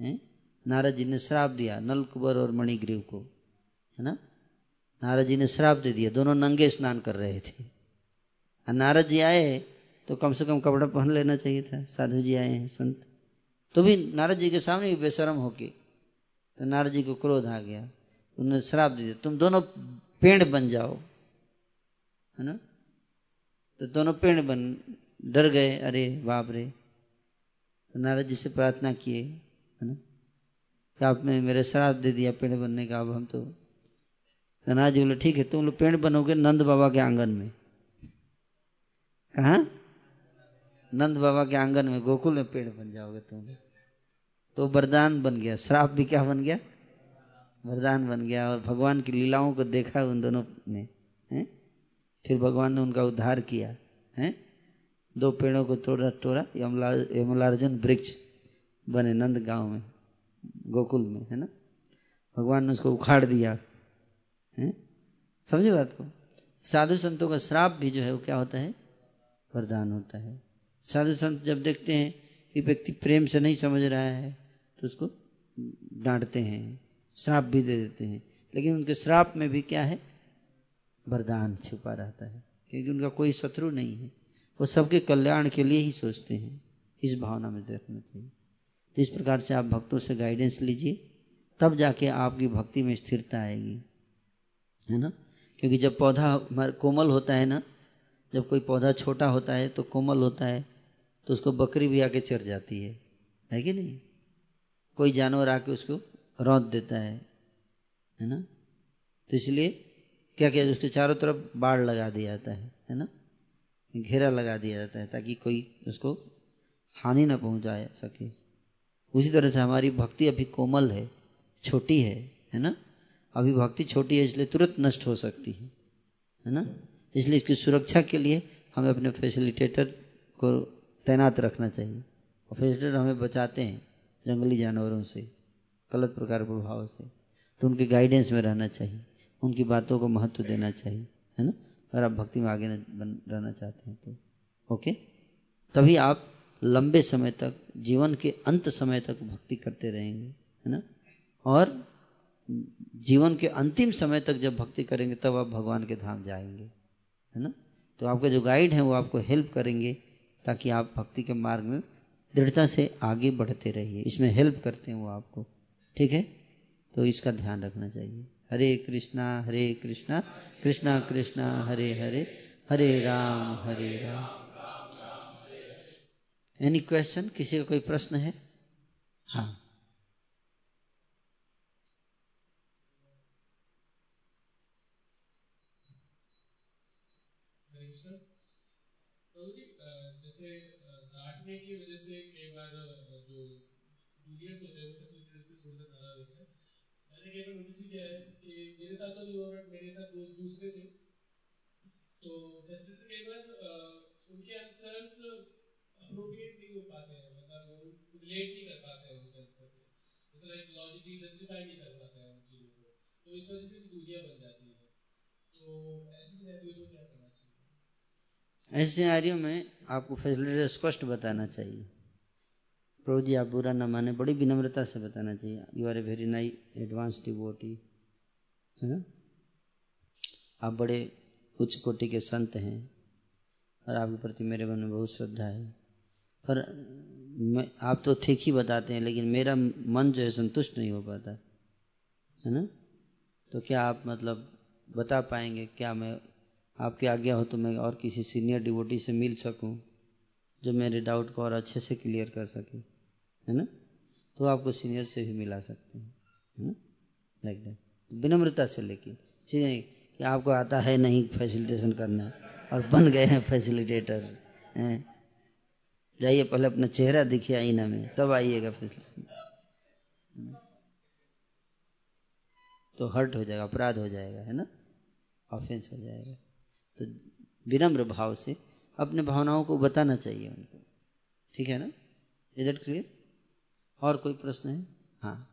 हैं? नारद जी ने श्राप दिया नल कुबर और मणिग्रीव को, है ना? नारद जी ने श्राप दे दिया, दोनों नंगे स्नान कर रहे थे। और नारद जी आए तो कम से कम कपड़ा पहन लेना चाहिए था, साधु जी आए हैं, संत। तो भी नारद जी के सामने भी बेशरम होके तो नारद जी को क्रोध आ गया। उन्होंने श्राप दे दिया, तुम दोनों पेड़ बन जाओ। है ना? तो दोनों पेड़ बन, डर गए, अरे बाप रे। तो नारद जी से प्रार्थना किए, है ना? कि आपने मेरे श्राप दे दिया पेड़ बनने का, अब हम तो नारद जी बोले, ठीक है, तुम लोग पेड़ बनोगे नंद बाबा के आँगन में। कहा नंद बाबा के आँगन में, गोकुल में पेड़ बन जाओगे तुम। तो वरदान बन गया। श्राप भी क्या बन गया? वरदान बन गया और भगवान की लीलाओं को देखा उन दोनों ने, हैं? फिर भगवान ने उनका उद्धार किया, है? दो पेड़ों को तोड़ा तोड़ा, यमला, यमलार्जुन वृक्ष बने नंद गाँव में, गोकुल में, है ना? भगवान ने उसको उखाड़ दिया, है? समझे बात को? साधु संतों का श्राप भी जो है वो क्या होता है? वरदान होता है। साधु संत जब देखते हैं कि व्यक्ति प्रेम से नहीं समझ रहा है तो उसको डांटते हैं, श्राप भी दे देते हैं। लेकिन उनके श्राप में भी क्या है? वरदान छुपा रहता है। क्योंकि उनका कोई शत्रु नहीं है। वो सबके कल्याण के लिए ही सोचते हैं। इस भावना में देखना चाहिए तो इस प्रकार से आप भक्तों से गाइडेंस लीजिए। तब जाके आपकी भक्ति में स्थिरता आएगी। है ना? क्योंकि जब पौधा कोमल होता है ना, जब कोई पौधा छोटा होता है तो कोमल होता है तो उसको बकरी भी आके चर जाती है। है कि नहीं? कोई जानवर आके उसको रौद देता है। है ना? तो इसलिए क्या किया? उसके चारों तरफ़ बाढ़ लगा दिया जाता है है ना? घेरा लगा दिया जाता है ताकि कोई उसको हानि ना पहुँचा सके। उसी तरह से हमारी भक्ति अभी कोमल है, छोटी है है ना? अभी भक्ति छोटी है, इसलिए तुरंत नष्ट हो सकती है है ना? इसलिए इसकी सुरक्षा के लिए हमें अपने फैसिलिटेटर को तैनात रखना चाहिए। और फैसिलिटेटर हमें बचाते हैं जंगली जानवरों से, गलत प्रकार प्रभाव से। तो उनके गाइडेंस में रहना चाहिए। उनकी बातों को महत्व देना चाहिए, है ना? अगर आप भक्ति में आगे बन, रहना चाहते हैं तो ओके तभी आप लंबे समय तक, जीवन के अंत समय तक भक्ति करते रहेंगे, है ना? और जीवन के अंतिम समय तक जब भक्ति करेंगे, तब आप भगवान के धाम जाएँगे, है ना? तो आपके जो गाइड हैं, वो आपको हेल्प करेंगे, ताकि आप भक्ति के मार्ग में दृढ़ता से आगे बढ़ते रहिए। इसमें हेल्प करते हैं वो आपको, ठीक है? तो इसका ध्यान रखना चाहिए। हरे कृष्णा हरे कृष्णा कृष्णा कृष्णा, हरे हरे हरे राम हरे राम। एनी क्वेश्चन किसी का कोई प्रश्न है? हाँ। डांटने की वजह से कई बार जो होते हैं से थोड़ा है। मेरे साथ तो नहीं हुआ मेरे साथ दो दूसरे थे। तो फैसिलिटेटर कई बार उनके आंसर्स अप्रोप्रिएट नहीं हो पाते हैं मतलब वो रिलेट नहीं कर पाते हैं उनके आंसर से। जैसे लाइक लॉजिकली जस्टिफाई नहीं कर पाते हैं उन चीज़ों तो इस वजह से दूरियाँ बन जाती है। तो ऐसे सिनेरियो में क्या करना चाहिए? ऐसे सिनेरियो में आपको फैसिलिटेटर स्पष्ट बताना चाहिए। प्रभु जी, आप बुरा न माने, बड़ी विनम्रता से बताना चाहिए। You are a very nice advance devotee है आप बड़े उच्च कोटि के संत हैं और आपके प्रति मेरे मन में बहुत श्रद्धा है। पर मैं, आप तो ठीक ही बताते हैं, लेकिन मेरा मन जो है संतुष्ट नहीं हो पाता, है ना? तो क्या आप मतलब बता पाएँगे, क्या मैं, आपकी आज्ञा हो तो मैं और किसी सीनियर डिवोटी से मिल सकूँ, जो मेरे डाउट को और अच्छे से क्लियर कर सके, है ना? तो आपको सीनियर से भी मिला सकते हैं, है ना? लाइक दैट विनम्रता से लेकिन चीज़ें कि आपको आता है नहीं फैसिलिटेशन करना और बन गए हैं फैसिलिटेटर हैं। जाइए पहले अपना चेहरा दिखिए आईना में, तब आइएगा फैसिलिटेशन तो हर्ट हो जाएगा, अपराध हो जाएगा, है ना? ऑफेंस हो जाएगा। तो विनम्र भाव से अपने भावनाओं को बताना चाहिए उनको। ठीक है ना? इज़ इट क्लियर और कोई प्रश्न है? हाँ।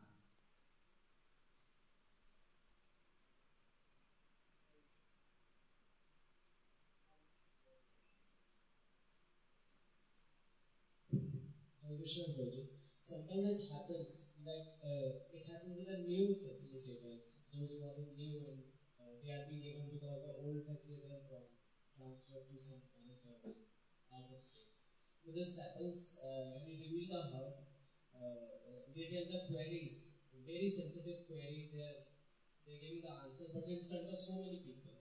Sometimes it happens like uh, it happens with the new facilitators, those who are new and uh, they are being given because the old facilitators got transferred to some other service of state. So this happens uh, when you reveal the hub, uh, they tell the queries, very sensitive queries, they are they're giving the answer, but in front of so many people.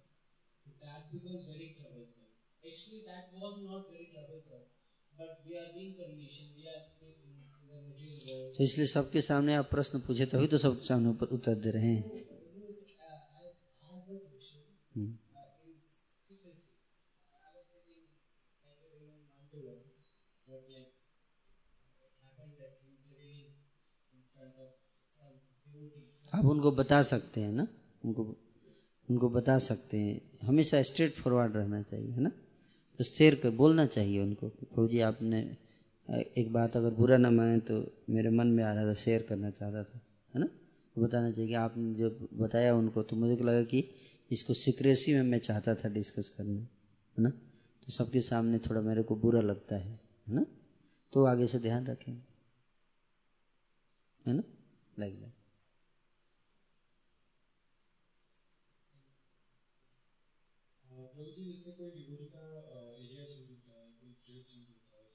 That becomes very troublesome. Actually, that was not very troublesome, तो इसलिए सबके सामने आप प्रश्न पूछे तभी तो सब सामने उत्तर दे रहे हैं। हम्म। आप उनको बता सकते हैं ना? उनको उनको बता सकते हैं। हमेशा स्ट्रेट फॉरवर्ड रहना चाहिए है ना? तो शेयर कर बोलना चाहिए उनको प्रभु जी आपने एक बात अगर बुरा ना माने तो मेरे मन में आ रहा था शेयर करना चाहता था, है ना? तो बताना चाहिए कि आपने जो बताया उनको तो मुझे लगा कि इसको सिक्रेसी में मैं चाहता था डिस्कस करना, है ना? तो सबके सामने थोड़ा मेरे को बुरा लगता है है ना? तो आगे से ध्यान रखें, है ना? लाइक दैट जैसे कोई डिवोटी का एरिया चेंज होता है कोई स्टेट चेंज होता है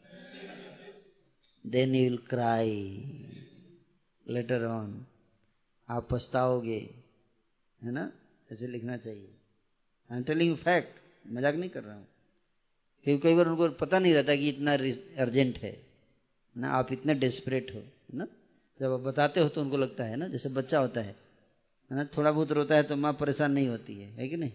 then you will cry later on आप पछताओगे, है ना? ऐसे लिखना चाहिए। आई एम टेलिंग फैक्ट मज़ाक नहीं कर रहा हूँ। क्योंकि कई बार उनको पता नहीं रहता कि इतना अर्जेंट है। ना, आप इतने डेस्परेट हो, है ना? जब आप बताते हो तो उनको लगता है ना, जैसे बच्चा होता है है ना? थोड़ा बहुत रोता है तो माँ परेशान नहीं होती है है कि नहीं?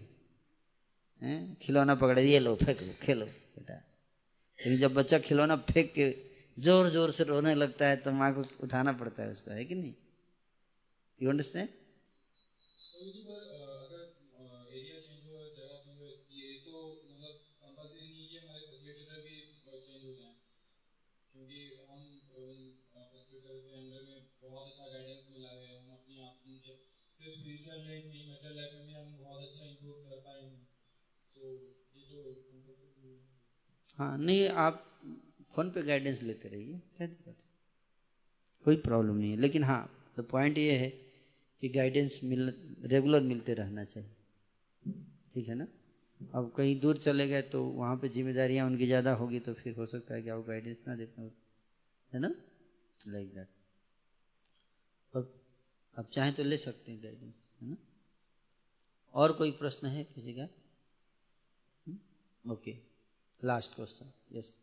है? खिलौना पकड़े, ये लो, फेंक लो खेलो, बेटा। लेकिन जब बच्चा खिलौना फेंक के ज़ोर ज़ोर से रोने लगता है तो माँ को उठाना पड़ता है उसको, है कि नहीं? यू अंडरस्टैंड हो, नहीं, आप फ़ोन पे गाइडेंस लेते रहिए, क्या दिक्कत है? कोई प्रॉब्लम नहीं है। लेकिन हाँ तो पॉइंट ये है कि गाइडेंस मिल रेगुलर मिलते रहना चाहिए। ठीक है ना? अब कहीं दूर चले गए तो वहाँ पे जिम्मेदारियाँ उनकी ज़्यादा होगी तो फिर हो सकता है कि आप गाइडेंस ना दे पाओ है ना? लाइक दैट और आप चाहें तो ले सकते हैं गाइडेंस है ना? और कोई प्रश्न है किसी का? Okay last question yes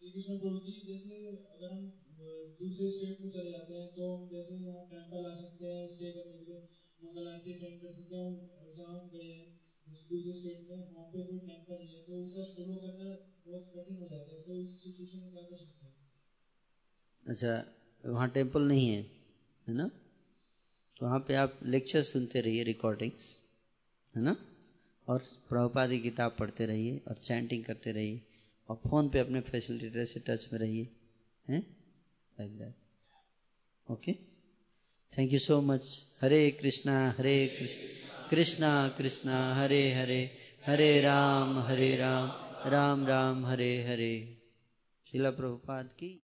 Krishna Prabhu ji जैसे अगर हम दूसरे स्टेट में चले जाते हैं तो हम जैसे यहाँ टेंपल आ सकते हैं स्टे करने के लिए मंगल आरती अटेंड कर सकते हैं जहाँ हम गए हैं दूसरे स्टेट में वहाँ पे कोई टेंपल नहीं है तो वो सब फॉलो करना बहुत कठिन हो जाता है तो इस सिचुएशन में क्या कर सकते हैं? अच्छा वहाँ टेंपल नहीं है है ना? तो वहाँ पे आप लेक्चर सुनते रहिए रिकॉर्डिंग्स है ना? और प्रभुपाद किताब पढ़ते रहिए और चैंटिंग करते रहिए। और फ़ोन पे अपने फैसिलिटेटर से टच में रहिए, हैं? Like that okay thank you so much Hare Krishna Hare Krishna Krishna Krishna Hare Hare Hare Ram Hare Ram Ram Ram Hare Hare Srila Prabhupada की